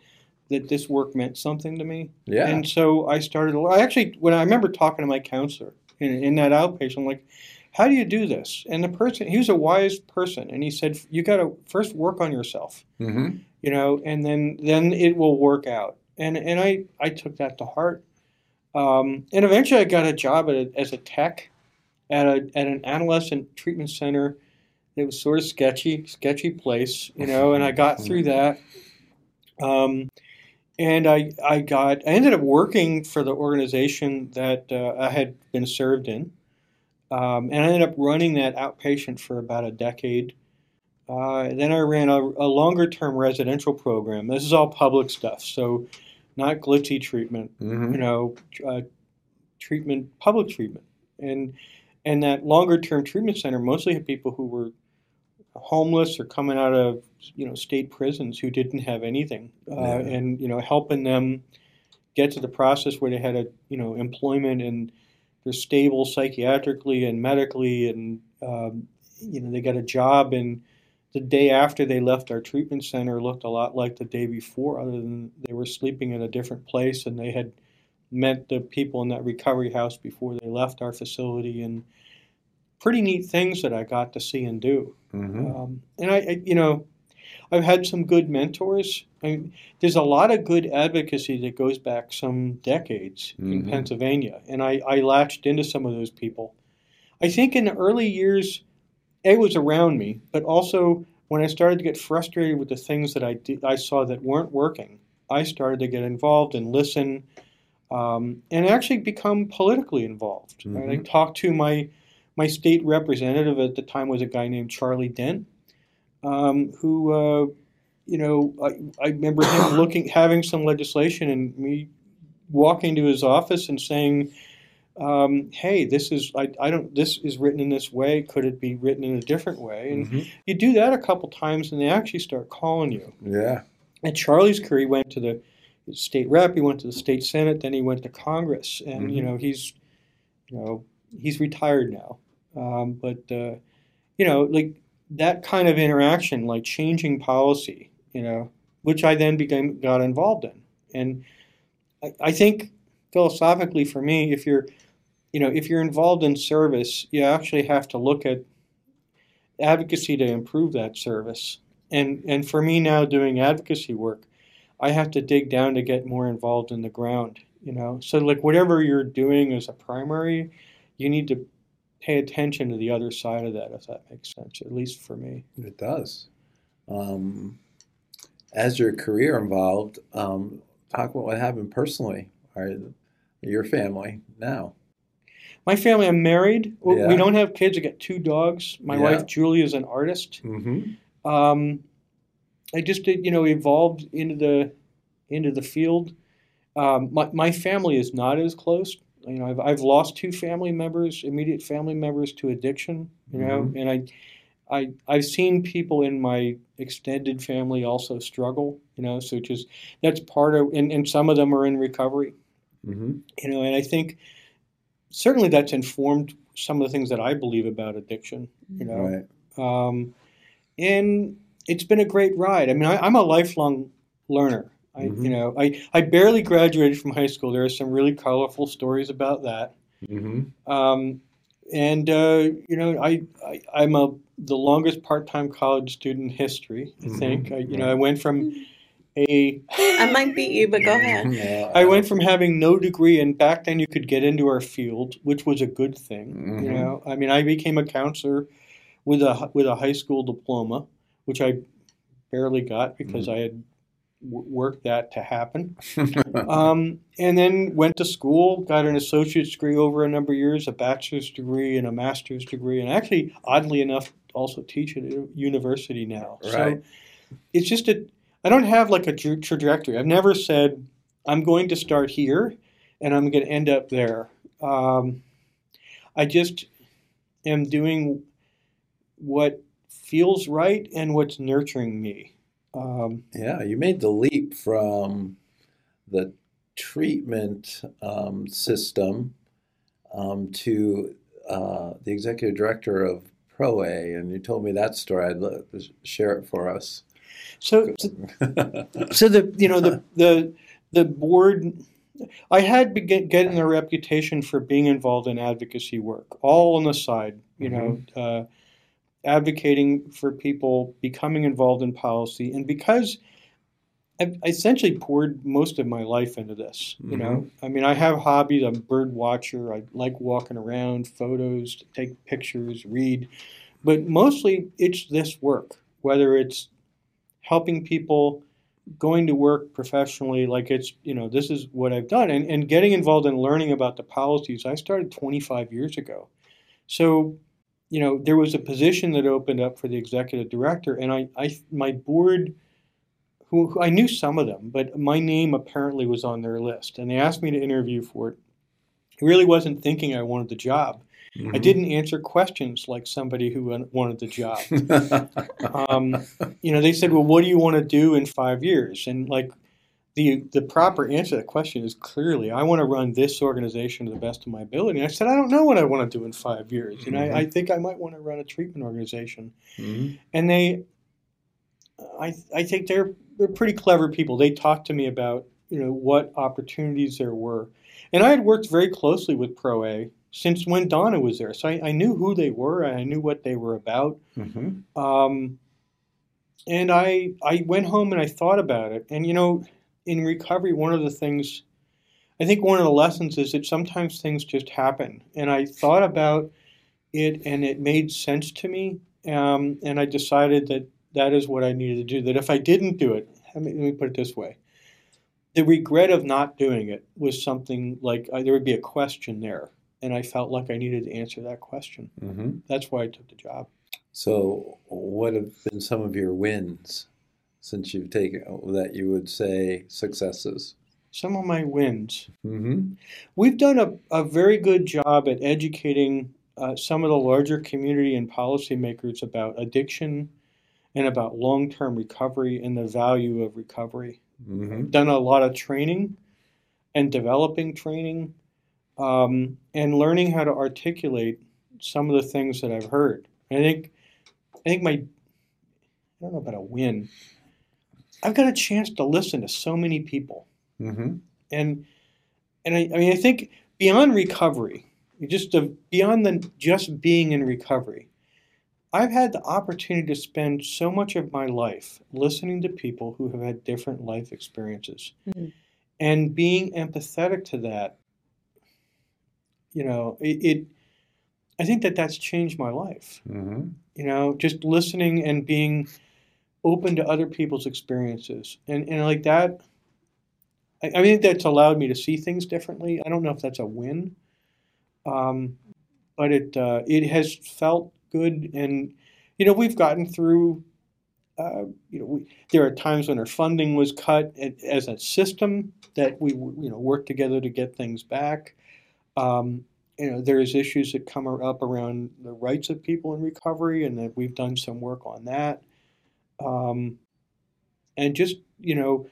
that this work meant something to me. Yeah. And so I started. I actually, when I remember talking to my counselor in, in that outpatient, I'm like, "How do you do this?" And the person, he was a wise person, and he said, "You got to first work on yourself, Mm-hmm. You know, and then then it will work out." And and I I took that to heart. Um, and eventually, I got a job at a, as a tech at a at an adolescent treatment center. It was sort of sketchy, sketchy place, you know, and I got through that. Um, and I, I got, I ended up working for the organization that uh, I had been served in. Um, and I ended up running that outpatient for about a decade. Uh, then I ran a, a longer term residential program. This is all public stuff, so not glitzy treatment, Mm-hmm. you know, uh, treatment, public treatment. And and that longer term treatment center mostly had people who were homeless or coming out of you know state prisons who didn't have anything, uh, Yeah. and you know helping them get to the process where they had a you know employment and they're stable psychiatrically and medically, and um, you know they got a job and. The day after they left our treatment center looked a lot like the day before, other than they were sleeping in a different place and they had met the people in that recovery house before they left our facility and pretty neat things that I got to see and do. Mm-hmm. Um, and I, I, you know, I've had some good mentors. I mean, there's a lot of good advocacy that goes back some decades in Mhm. Pennsylvania, and I, I latched into some of those people. I think in the early years, it was around me, but also when I started to get frustrated with the things that I did, I saw that weren't working, I started to get involved and listen, um, and actually become politically involved. Right? I talked to my my state representative at the time was a guy named Charlie Dent, um, who, uh, you know, I, I remember him looking, having some legislation, and me walking to his office and saying, um, "Hey, this is I, I don't this is written in this way. Could it be written in a different way?" And Mhm. you do that a couple times, and they actually start calling you. Yeah. At Charlie's career, he went to the state rep, he went to the state senate, then he went to Congress, and you Mhm. know he's, you know, he's retired now, um, but uh, you know, like that kind of interaction, like changing policy, you know, which I then became got involved in, and I, I think philosophically for me, if you're, you know, if you're involved in service, you actually have to look at advocacy to improve that service. And and for me now doing advocacy work, I have to dig down to get more involved in the ground, you know. So like whatever you're doing as a primary, you need to pay attention to the other side of that if that makes sense, at least for me. It does. Um, as your career evolved, um, talk about what happened personally, or your family now. My family, I'm married. We- Yeah. We don't have kids. I got two dogs. My Yeah. wife Julie is an artist. Mm-hmm. Um, I just you know, evolved into the into the field. Um, my my family is not as close. You know, I've I've lost two family members, immediate family members to addiction. You know, Mhm. and I, I I've seen people in my extended family also struggle. You know, so just that's part of, and, and some of them are in recovery. Mm-hmm. You know, and I think certainly that's informed some of the things that I believe about addiction. You know, Right. um, and it's been a great ride. I mean, I, I'm a lifelong learner. I, Mhm. you know, I, I barely graduated from high school. There are some really colorful stories about that. Mm-hmm. Um, and uh, you know, I, I I'm a the longest part-time college student in history. I Mhm. think. I, you know, I went from a I might beat you, but go ahead. Yeah. I went from having no degree, and back then you could get into our field, which was a good thing. You Mhm. know, I mean, I became a counselor with a with a high school diploma, which I barely got because I had w- worked that to happen. um, and then went to school, got an associate's degree over a number of years, a bachelor's degree, and a master's degree, and actually, oddly enough, also teach at a university now. Right. So it's just a I don't have like a trajectory. I've never said I'm going to start here and I'm going to end up there. Um, I just am doing what feels right and what's nurturing me. Um, Yeah, you made the leap from the treatment um, system um, to uh, the executive director of ProA, and you told me that story. I'd love to share it for us. So, so the you know the the the board. I had begun getting a reputation for being involved in advocacy work, all on the side. You know, uh, advocating for people becoming involved in policy, and because I've essentially poured most of my life into this. You know, I mean, I have hobbies. I'm a bird watcher. I like walking around, photos, take pictures, read, but mostly it's this work. Whether it's helping people, going to work professionally, like it's you know this is what I've done, and and getting involved in learning about the policies. I started 25 years ago, so you know there was a position that opened up for the executive director, and I, I my board who, who I knew some of them, but my name apparently was on their list, and they asked me to interview for it. I really wasn't thinking I wanted the job. I didn't answer questions like somebody who wanted the job. um, you know, they said, "Well, what do you want to do in five years?" And like the the proper answer to that question is clearly, "I want to run this organization to the best of my ability." And I said, "I don't know what I want to do in five years, and I, I think I might want to run a treatment organization." Mhm. and they I, I think they're they're pretty clever people. They talked to me about you know what opportunities there were, and I had worked very closely with Pro A since when Donna was there, so I, I knew who they were. and I knew what they were about. Mhm. Um, and I I went home and I thought about it. And you know, in recovery, one of the things I think one of the lessons is that sometimes things just happen. And I thought about it, and it made sense to me. Um, and I decided that that is what I needed to do. That if I didn't do it, let me, let me put it this way: the regret of not doing it was something like uh, there would be a question there, and I felt like I needed to answer that question. Mhm. That's why I took the job. So, what have been some of your wins since you've taken that you would say successes? Some of my wins. Mm-hmm. We've done a, a very good job at educating uh, some of the larger community and policymakers about addiction and about long term recovery and the value of recovery. Mm-hmm. Done a lot of training and developing training um, and learning how to articulate some of the things that I've heard. And I think, I think my, I don't know about a win. I've got a chance to listen to so many people Mm-hmm. and and I, I mean I think beyond recovery, just the, beyond the just being in recovery, I've had the opportunity to spend so much of my life listening to people who have had different life experiences, Mhm. and being empathetic to that. You know, it, it. I think that that's changed my life. Mm-hmm. You know, just listening and being open to other people's experiences, and and like that. I, I think that's allowed me to see things differently. I don't know if that's a win, um, but it uh, it has felt good, and you know we've gotten through. Uh, you know, we, there are times when our funding was cut as a system that we you know worked together to get things back. Um, you know, there's issues that come up around the rights of people in recovery, and that we've done some work on that. Um, and just you know,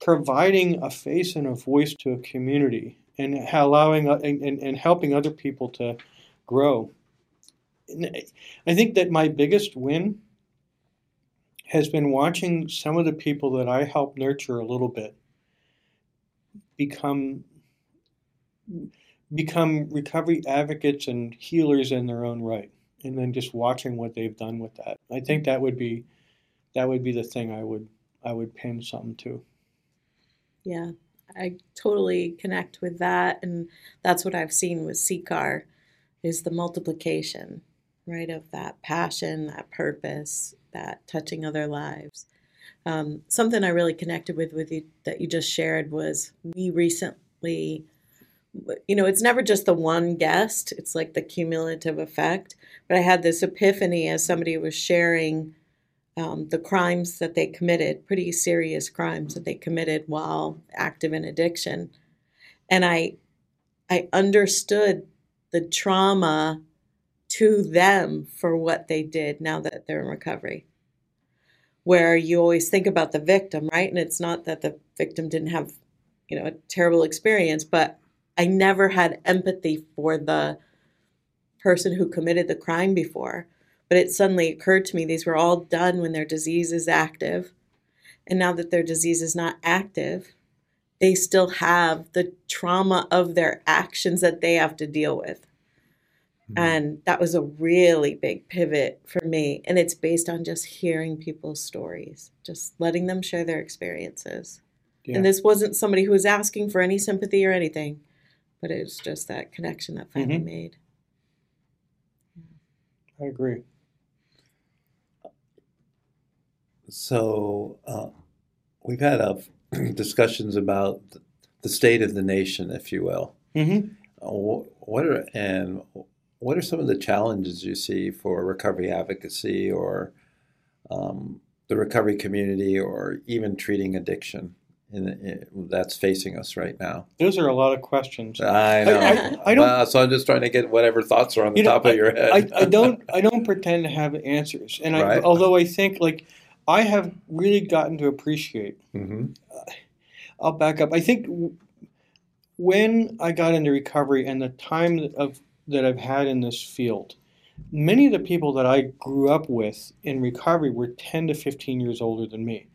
providing a face and a voice to a community, and allowing and, and, and helping other people to grow. And I think that my biggest win has been watching some of the people that I help nurture a little bit become become recovery advocates and healers in their own right and then just watching what they've done with that i think that would be that would be the thing i would i would pin something to Yeah, I totally connect with that, and that's what I've seen with CCAR is the multiplication, right? Of that passion, that purpose, that touching other lives. Um, something I really connected with with you that you just shared was we recently, you know, it's never just the one guest; it's like the cumulative effect. But I had this epiphany as somebody was sharing um, the crimes that they committed, pretty serious crimes that they committed while active in addiction, and I, I understood the trauma to them for what they did now that they're in recovery where you always think about the victim, right? And it's not that the victim didn't have, you know, a terrible experience, but I never had empathy for the person who committed the crime before. But it suddenly occurred to me these were all done when their disease is active. And now that their disease is not active, they still have the trauma of their actions that they have to deal with. Mm-hmm. And that was a really big pivot for me. And it's based on just hearing people's stories, just letting them share their experiences. Yeah. And this wasn't somebody who was asking for any sympathy or anything, but it was just that connection that finally mm-hmm. made. I agree. So uh, we've had uh, discussions about the state of the nation, if you will. Mm-hmm. Uh, what are and what are some of the challenges you see for recovery advocacy or um, the recovery community or even treating addiction in, in, that's facing us right now? Those are a lot of questions. I know. I, I, I don't, uh, so I'm just trying to get whatever thoughts are on the top know, of your head. I, don't. I don't pretend to have answers, and right. although I think like I have really gotten to appreciate. Mm-hmm. Uh, I'll back up. I think when I got into recovery and the time of that I've had in this field, many of the people that I grew up with in recovery were 10 to 15 years older than me.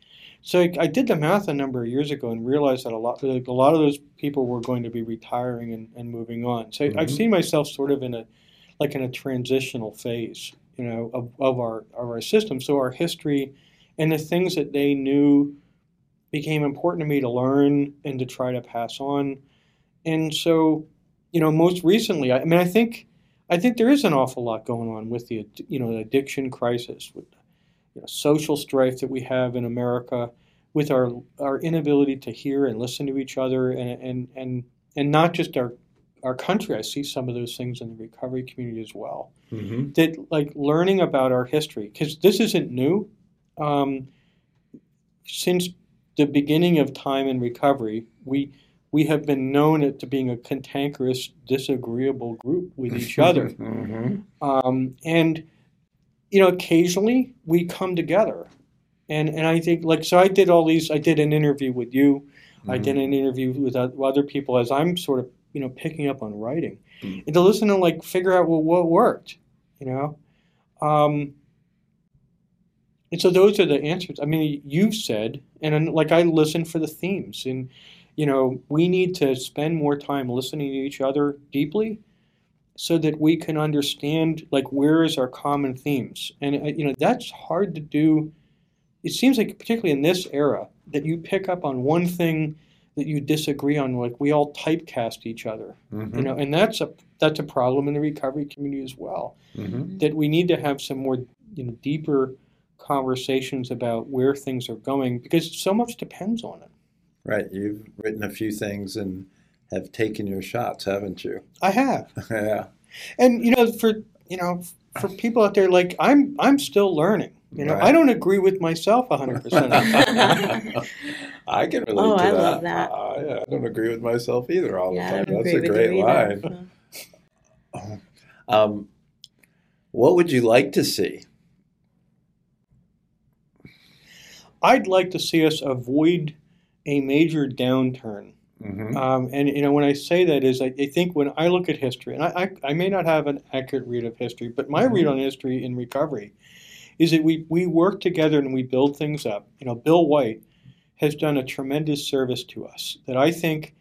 So I, I did the math a number of years ago and realized that a lot, like a lot of those people were going to be retiring and, and moving on. So mm-hmm. I've seen myself sort of in a, like in a transitional phase, you know, of, of our of our system. So our history and the things that they knew became important to me to learn and to try to pass on. And so you know, most recently, I, mean, I think I think there is an awful lot going on with the you know the addiction crisis, with you know, social strife that we have in America, with our our inability to hear and listen to each other, and and and and not just our our country. I see some of those things in the recovery community as well. Mm-hmm. That like learning about our history because this isn't new. Um, since the beginning of time in recovery, we we have been known to being a cantankerous, disagreeable group with each other. mm-hmm. um, and, you know, occasionally we come together. And, and I think, like, so I did all these, I did an interview with you, mm-hmm. I did an interview with other people as I'm sort of, you know, picking up on writing. Mm-hmm. And to listen and, like, figure out well, what worked, you know? Um, and so those are the answers. I mean, you've said, and like I listen for the themes, and you know, we need to spend more time listening to each other deeply so that we can understand like where is our common themes and uh, you know that's hard to do it seems like particularly in this era that you pick up on one thing that you disagree on like we all typecast each other mm-hmm. you know and that's a that's a problem in the recovery community as well mm-hmm. that we need to have some more you know deeper conversations about where things are going because so much depends on it Right. You've written a few things and have taken your shots, haven't you? I have. yeah. And you know, for you know, for people out there, like I'm, I'm still learning. You know, right. I don't agree with myself 100. percent I can relate oh, to I that. Love that. Uh, yeah, I don't agree with myself either all yeah, the time. That's a great line. um, what would you like to see? I'd like to see us avoid a major downturn. Mm-hmm. Um, and you know, when I say that is, I, I, think when I look at history, and I, I, I, may not have an accurate read of history, but my mm-hmm. read on history in recovery is that we we work together and we build things up. You know, Bill White has done a tremendous service to us that I think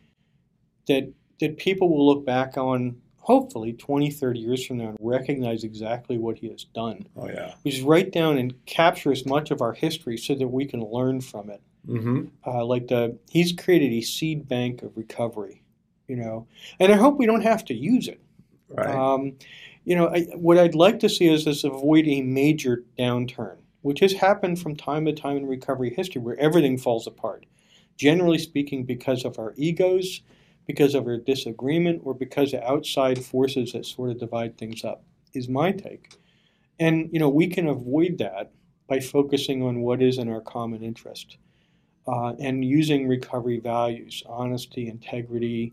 that that people will look back on hopefully 20 30 years from now and recognize exactly what he has done oh yeah which is write down and capture as much of our history so that we can learn from it Mm-hmm. Uh, like the he's created a seed bank of recovery, you know, and I hope we don't have to use it. Right. Um, you know, I, what I'd like to see is us avoid a major downturn, which has happened from time to time in recovery history where everything falls apart. Generally speaking, because of our egos, because of our disagreement, or because of outside forces that sort of divide things up, is my take. And, you know, we can avoid that by focusing on what is in our common interest uh, and using recovery values honesty, integrity,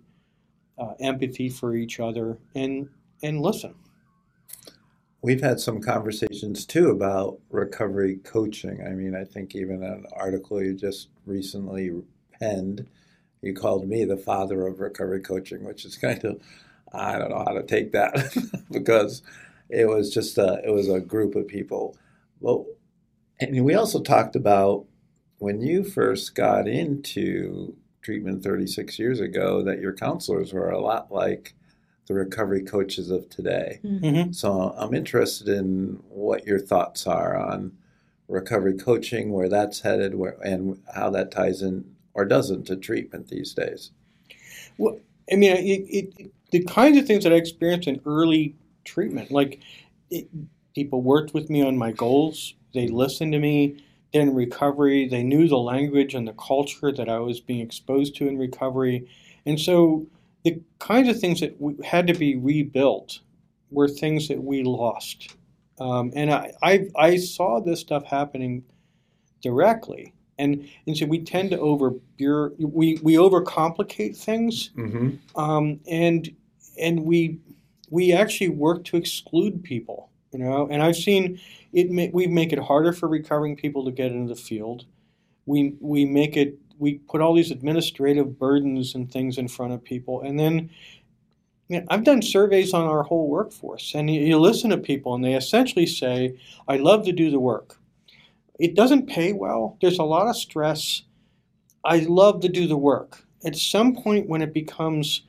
uh, empathy for each other, and, and listen. We've had some conversations too about recovery coaching. I mean, I think even an article you just recently penned, you called me the father of recovery coaching, which is kind of, I don't know how to take that because it was just a, it was a group of people. Well, and we also talked about when you first got into treatment 36 years ago that your counselors were a lot like the recovery coaches of today. Mm-hmm. So I'm interested in what your thoughts are on recovery coaching, where that's headed, where, and how that ties in or doesn't to treatment these days. Well, I mean, it, it, the kinds of things that I experienced in early treatment, like it, people worked with me on my goals, they listened to me in recovery. They knew the language and the culture that I was being exposed to in recovery. And so the kinds of things that had to be rebuilt were things that we lost. Um, and I, I, I, saw this stuff happening directly. And, and so we tend to over we, we overcomplicate things, mm-hmm. um, and and we we actually work to exclude people, you know. And I've seen it we make it harder for recovering people to get into the field. We we make it we put all these administrative burdens and things in front of people, and then you know, I've done surveys on our whole workforce, and you, you listen to people, and they essentially say, "I love to do the work. It doesn't pay well. There's a lot of stress. I love to do the work." At some point, when it becomes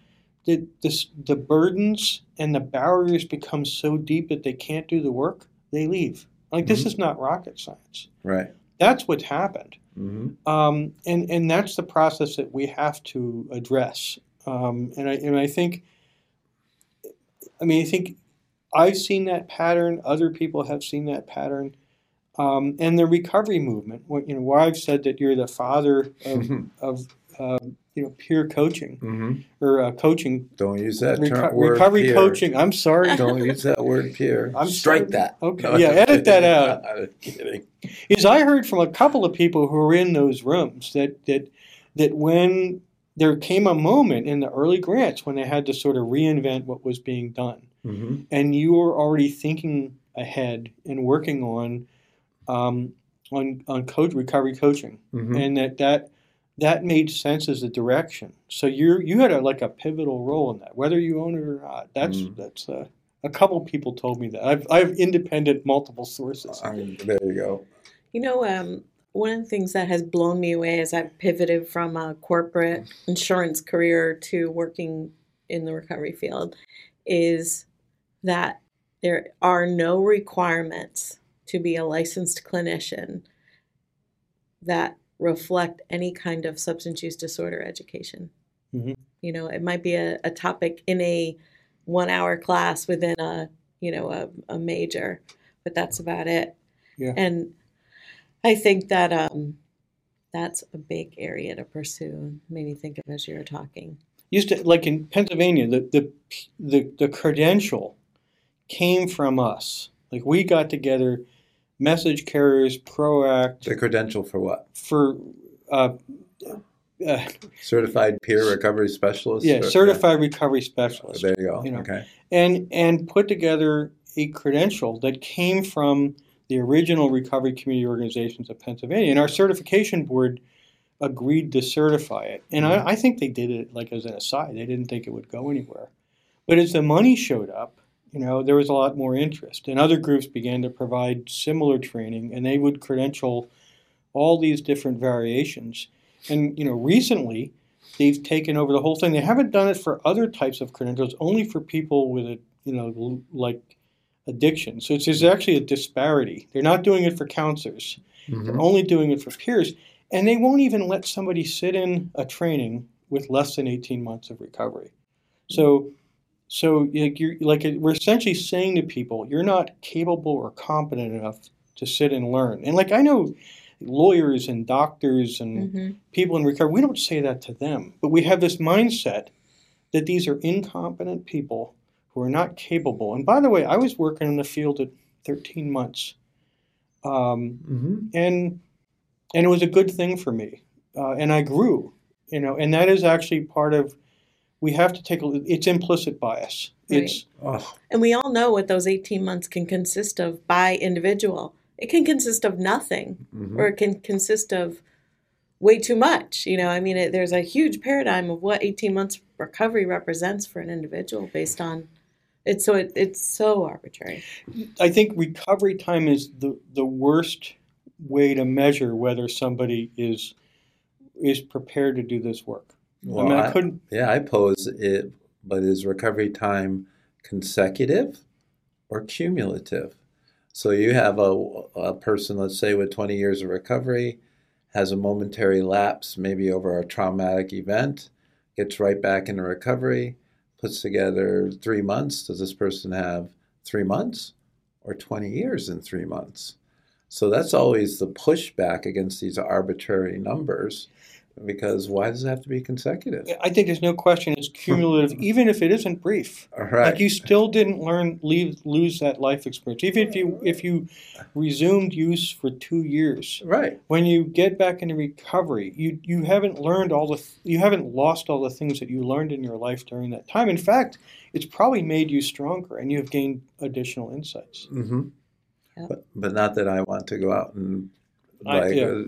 the, the, the burdens and the barriers become so deep that they can't do the work, they leave. Like this mm-hmm. is not rocket science. Right. That's what's happened. Mm-hmm. Um, and and that's the process that we have to address. Um, and I and I think, I mean, I think I've seen that pattern. Other people have seen that pattern. Um, and the recovery movement. You know, why I've said that you're the father of, of uh, you know peer coaching mm-hmm. or uh, coaching. Don't use that reco- term, word. Recovery peer. coaching. I'm sorry. Don't use that word peer. I'm Strike sorry. that. Okay. No, yeah, edit that out. I'm kidding. Is I heard from a couple of people who were in those rooms that that that when there came a moment in the early grants when they had to sort of reinvent what was being done, Mm-hmm. and you were already thinking ahead and working on um, on on coach recovery coaching, Mm-hmm. and that that that made sense as a direction. So you you had a, like a pivotal role in that, whether you own it or not. That's Mm. that's uh, a couple people told me that. I've I have independent multiple sources. I mean, there you go. You know, um, one of the things that has blown me away as I've pivoted from a corporate insurance career to working in the recovery field is that there are no requirements to be a licensed clinician that reflect any kind of substance use disorder education. Mhm. You know, it might be a, a topic in a one hour class within a, you know, a, a major, but that's about it. Yeah. And I think that um, that's a big area to pursue. Made me think of as you were talking. used to like in Pennsylvania, the the the, the credential came from us. Like we got together, message carriers, Proact The credential for what? for. Uh, uh, Certified peer recovery specialist. yeah, Or- certified recovery yeah. specialist, There you go. You know. okay. and and put together a credential that came from the original recovery community organizations of Pennsylvania, and our certification board agreed to certify it. And I, I think they did it like as an aside; they didn't think it would go anywhere. But as the money showed up, you know, there was a lot more interest, and other groups began to provide similar training, and they would credential all these different variations. And you know, recently they've taken over the whole thing. They haven't done it for other types of credentials, only for people with a you know like addiction. So it's, there's actually a disparity. They're not doing it for counselors. Mhm. They're only doing it for peers, and they won't even let somebody sit in a training with less than 18 months of recovery. So So like you're like we're essentially saying to people, you're not capable or competent enough to sit and learn. And like I know lawyers and doctors and Mm-hmm. people in recovery, we don't say that to them, but we have this mindset that these are incompetent people who are not capable. And by the way, I was working in the field at 13 months, um, Mm-hmm. and and it was a good thing for me, uh, and I grew, you know. And that is actually part of we have to take a. It's implicit bias. It's Oh, And we all know what those 18 months can consist of by individual. It can consist of nothing, mhm. or it can consist of way too much. You know, I mean, it, there's a huge paradigm of what 18 months recovery represents for an individual based on it's so it, it's so arbitrary. I think recovery time is the, the worst way to measure whether somebody is is prepared to do this work. Well, I mean, I, I- couldn't. Yeah, I pose it, but is recovery time consecutive or cumulative? So you have a, a person, let's say, with 20 years of recovery, has a momentary lapse, maybe over a traumatic event, gets right back into recovery, puts together three months. Does this person have three months or 20 years in three months? So that's always the pushback against these arbitrary numbers because why does it have to be consecutive? I think there's no question it's cumulative, even if it isn't brief. All right. Like you still didn't learn leave lose that life experience. Even if you if you resumed use for two years, Right. when you get back into recovery, you you haven't learned all the you haven't lost all the things that you learned in your life during that time. In fact, it's probably made you stronger, and you have gained additional insights. Mm-hmm. Yep. But, but not that I want to go out and I- like yeah. uh,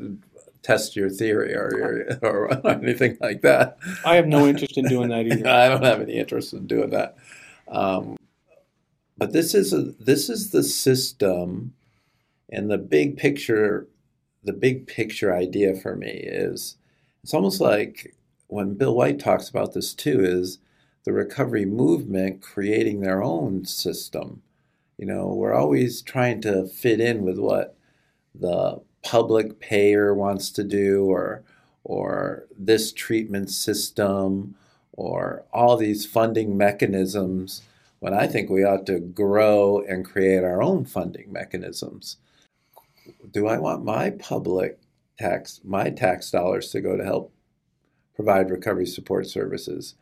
test your theory or, or or anything like that. I have no interest in doing that either. I don't have any interest in doing that. Um, but this is a this is the system, and the big picture. The big picture idea for me is it's almost like when Bill White talks about this too is the recovery movement creating their own system. You know, we're always trying to fit in with what the public payer wants to do or or this treatment system or all these funding mechanisms when I think we ought to grow and create our own funding mechanisms. Do I want my public tax, my tax dollars to go to help provide recovery support services?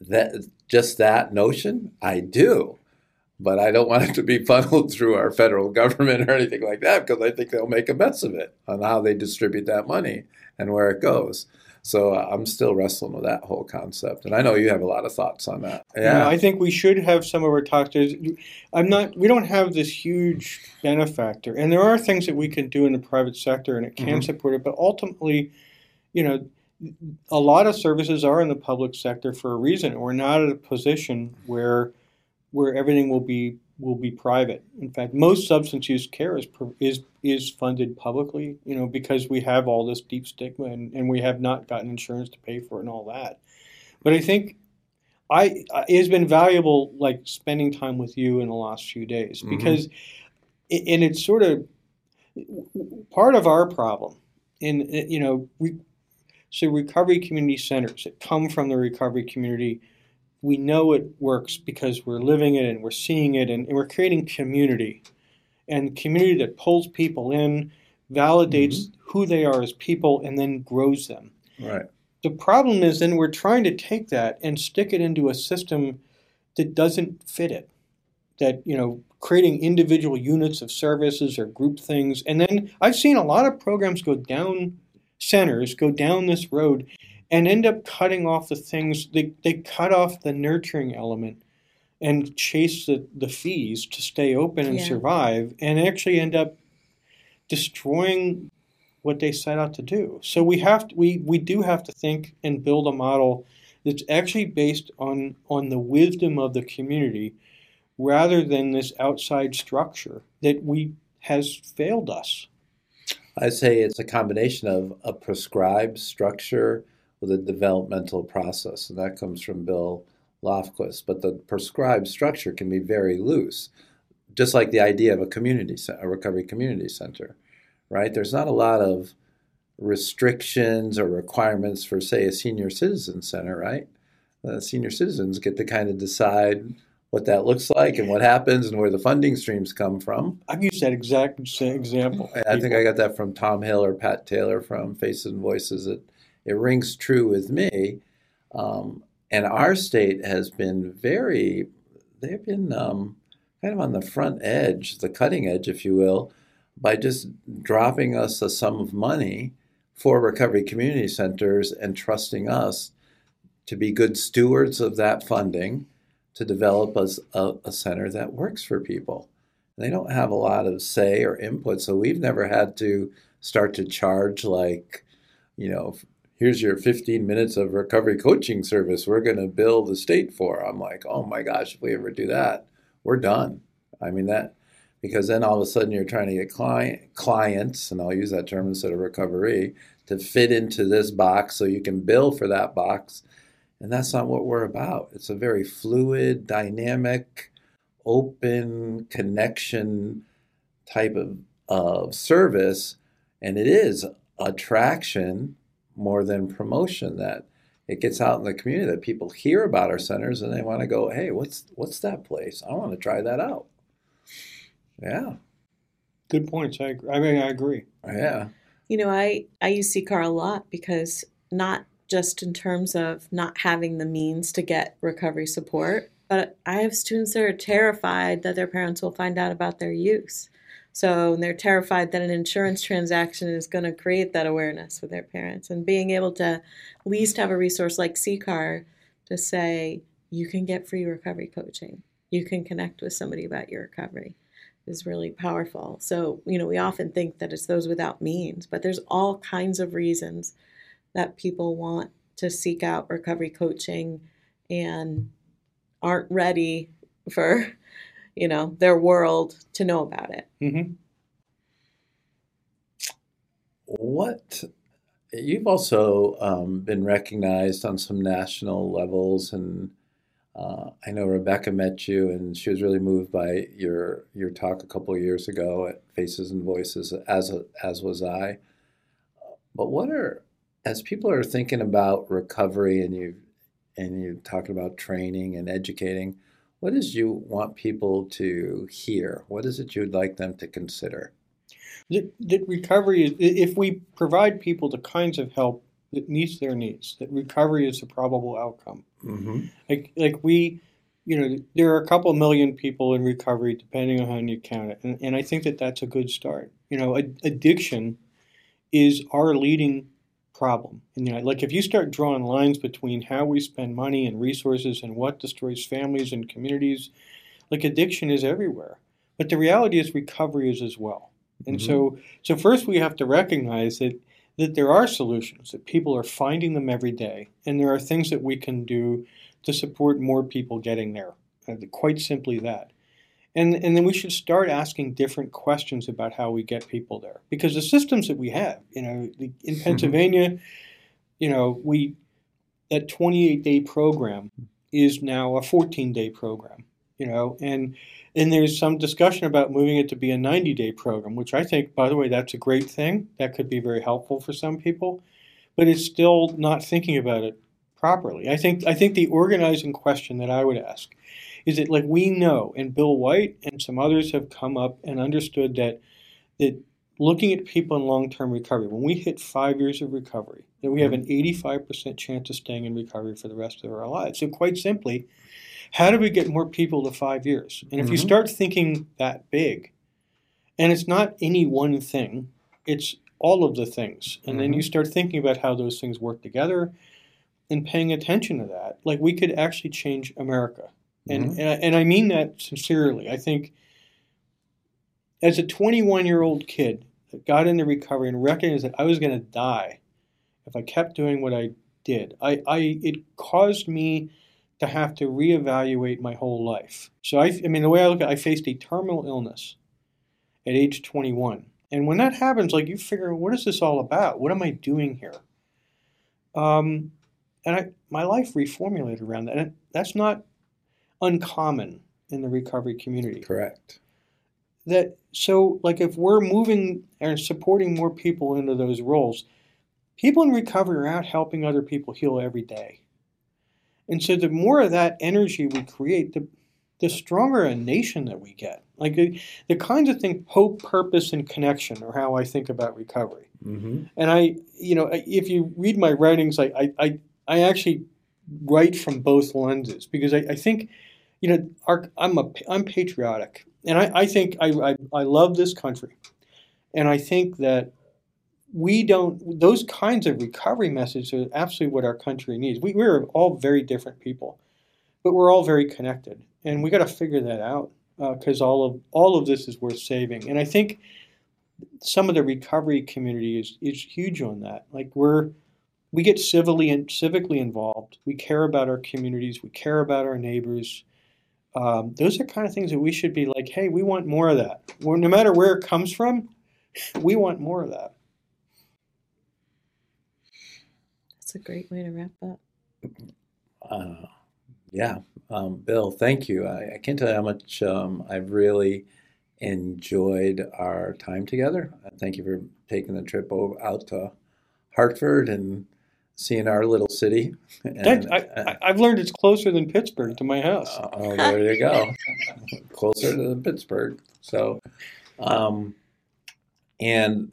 That just that notion, I do. But I don't want it to be funneled through our federal government or anything like that because I think they'll make a mess of it on how they distribute that money and where it goes. So uh, I'm still wrestling with that whole concept, and I know you have a lot of thoughts on that. Yeah, I think we should have some of our talks. I'm not. We don't have this huge benefactor, and there are things that we can do in the private sector, and it can Mhm. support it. But ultimately, you know, a lot of services are in the public sector for a reason, we're not at a position where where everything will be will be private. In fact, most substance use care is is is funded publicly. You know, because we have all this deep stigma, and, and we have not gotten insurance to pay for it and all that. But I think I it has been valuable, like spending time with you in the last few days, Mhm. because it, and it's sort of part of our problem. In you know, we so recovery community centers that come from the recovery community, we know it works because we're living it and we're seeing it, and, and we're creating community, and community that pulls people in, validates mm-hmm. who they are as people, and then grows them. right. The problem is then we're trying to take that and stick it into a system that doesn't fit it. That, you know, creating individual units of services or group things. And then I've seen a lot of programs go down centers, go down this road and end up cutting off the things they, they cut off the nurturing element and chase the, the fees to stay open and Yeah. survive and actually end up destroying what they set out to do. So we have to, we we do have to think and build a model that's actually based on on the wisdom of the community rather than this outside structure that we has failed us. I say it's a combination of a prescribed structure with a developmental process, and that comes from Bill Lofquist. But the prescribed structure can be very loose, just like the idea of a community, a recovery community center, right? There's not a lot of restrictions or requirements for, say, a senior citizen center, right? uh, senior citizens get to kind of decide what that looks like and what happens and where the funding streams come from. I've used that exact same example. I think I got that from Tom Hill or Pat Taylor from Faces and Voices. It, it rings true with me. Um, and our state has been very, they've been um, kind of on the front edge, the cutting edge, if you will, by just dropping us a sum of money for recovery community centers and trusting us to be good stewards of that funding to develop a, a, a center that works for people. They don't have a lot of say or input, so we've never had to start to charge like, you know, here's your 15 minutes of recovery coaching service we're going to bill the state for. I'm like, oh my gosh, if we ever do that, we're done. I mean, that, because then all of a sudden you're trying to get client, clients, and I'll use that term instead of recovery, to fit into this box so you can bill for that box. And that's not what we're about. It's a very fluid, dynamic, open connection type of, of service. And it is attraction more than promotion that it gets out in the community that people hear about our centers and they want to go, hey, what's what's that place? I want to try that out. Yeah. Good points. I I mean I agree. Yeah. You know, I I use CCAR a lot because not just in terms of not having the means to get recovery support, but I have students that are terrified that their parents will find out about their use. So they're terrified that an insurance transaction is going to create that awareness with their parents. And being able to at least have a resource like CCAR to say, you can get free recovery coaching, you can connect with somebody about your recovery is really powerful. So, you know, we often think that it's those without means, but there's all kinds of reasons that people want to seek out recovery coaching and aren't ready for you know their world to know about it. Mm-hmm. What you've also um, been recognized on some national levels, and uh, I know Rebecca met you, and she was really moved by your your talk a couple of years ago at Faces and Voices, as as was I. But what are as people are thinking about recovery, and you and you talking about training and educating what is you want people to hear? What is it you'd like them to consider? That, that recovery, is, if we provide people the kinds of help that meets their needs, that recovery is a probable outcome. Mm-hmm. Like, like we, you know, there are a couple million people in recovery, depending on how you count it, and, and I think that that's a good start. You know, addiction is our leading problem. And you know, like if you start drawing lines between how we spend money and resources and what destroys families and communities, like addiction is everywhere. But the reality is recovery is as well. And mm-hmm. so so first we have to recognize that that there are solutions, that people are finding them every day, and there are things that we can do to support more people getting there. Uh, quite simply that. And, and then we should start asking different questions about how we get people there. Because the systems that we have, you know, the, in mm-hmm. Pennsylvania, you know, we that 28 day program is now a 14 day program, you know, and and there's some discussion about moving it to be a 90 day program, which I think, by the way, that's a great thing. That could be very helpful for some people, but it's still not thinking about it properly. I think I think the organizing question that I would ask is that like we know, and Bill White and some others have come up and understood that that looking at people in long-term recovery, when we hit five years of recovery, that we have an 85% chance of staying in recovery for the rest of our lives. So quite simply, how do we get more people to five years? And if mm-hmm. you start thinking that big, and it's not any one thing, it's all of the things. And mm-hmm. then you start thinking about how those things work together and paying attention to that. Like we could actually change America. And, mm-hmm. and, I, and I mean that sincerely. I think as a 21 year old kid that got into recovery and recognized that I was going to die if I kept doing what I did, I, I it caused me to have to reevaluate my whole life. So I, I mean, the way I look at, it, I faced a terminal illness at age 21, and when that happens, like you figure, what is this all about? What am I doing here? Um, and I, my life reformulated around that. And that's not uncommon in the recovery community. Correct. That so like if we're moving and supporting more people into those roles, people in recovery are out helping other people heal every day. And so the more of that energy we create, the the stronger a nation that we get. Like the, the kinds of things, hope, purpose, and connection are how I think about recovery. Mm-hmm. And I, you know, if you read my writings, I, I, I, I actually write from both lenses because I, I think, you know, our, I'm a, I'm patriotic, and I, I think I, I, I love this country, and I think that we don't those kinds of recovery messages are absolutely what our country needs. We, we're all very different people, but we're all very connected, and we got to figure that out because uh, all of all of this is worth saving. And I think some of the recovery community is is huge on that. Like we're we get civilly and civically involved. We care about our communities. We care about our neighbors. Um, those are kind of things that we should be like, hey, we want more of that. Well, no matter where it comes from, we want more of that. That's a great way to wrap up. Uh, yeah, um, Bill, thank you. I, I, can't tell you how much um, I've really enjoyed our time together. Thank you for taking the trip over, out to Hartford and seeing our little city. And, I, have learned it's closer than Pittsburgh to my house. Uh, oh, there you go. closer to Pittsburgh. So, um, and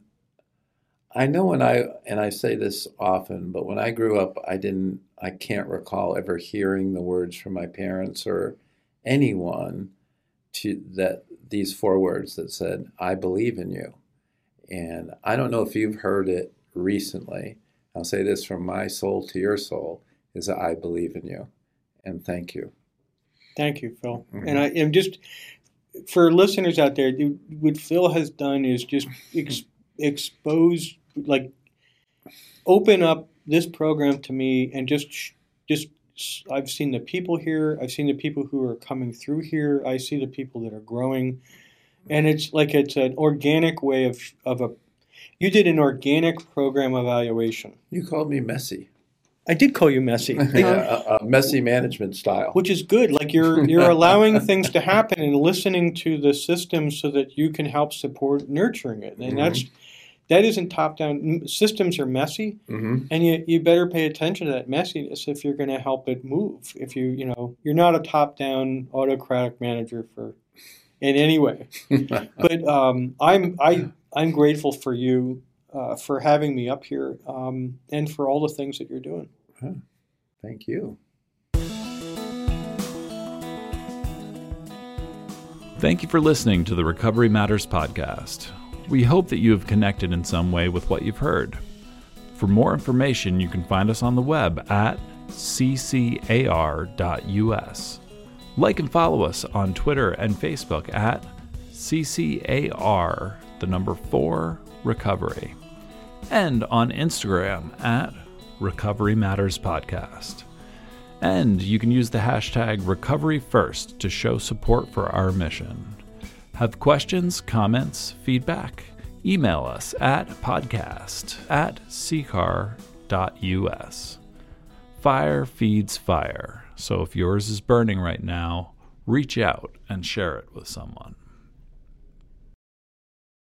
I know when I and I say this often, but when I grew up, I didn't. I can't recall ever hearing the words from my parents or anyone to that these four words that said, "I believe in you." And I don't know if you've heard it recently. I'll say this from my soul to your soul: is that I believe in you, and thank you. Thank you, Phil. Mm-hmm. And I am just for listeners out there. What Phil has done is just ex- expose like open up this program to me and just just I've seen the people here. I've seen the people who are coming through here. I see the people that are growing, and it's like it's an organic way of of a. You did an organic program evaluation. You called me messy. I did call you messy. yeah, messy management style, which is good. Like you're you're allowing things to happen and listening to the system so that you can help support nurturing it, and mm-hmm. that's that isn't top down. Systems are messy, mm-hmm. and you, you better pay attention to that messiness if you're going to help it move. If you, you know, you're not a top down autocratic manager for in any way. but um, I'm, I, I'm grateful for you uh, for having me up here um, and for all the things that you're doing. Thank you. Thank you for listening to the Recovery Matters podcast. We hope that you have connected in some way with what you've heard. For more information, you can find us on the web at ccar.us. Like and follow us on Twitter and Facebook at CCAR, the number 4 recovery, and on Instagram at Recovery Matters Podcast. And you can use the hashtag Recovery First to show support for our mission. Have questions, comments, feedback? Email us at podcast at ccar.us. Fire feeds fire, so if yours is burning right now, reach out and share it with someone.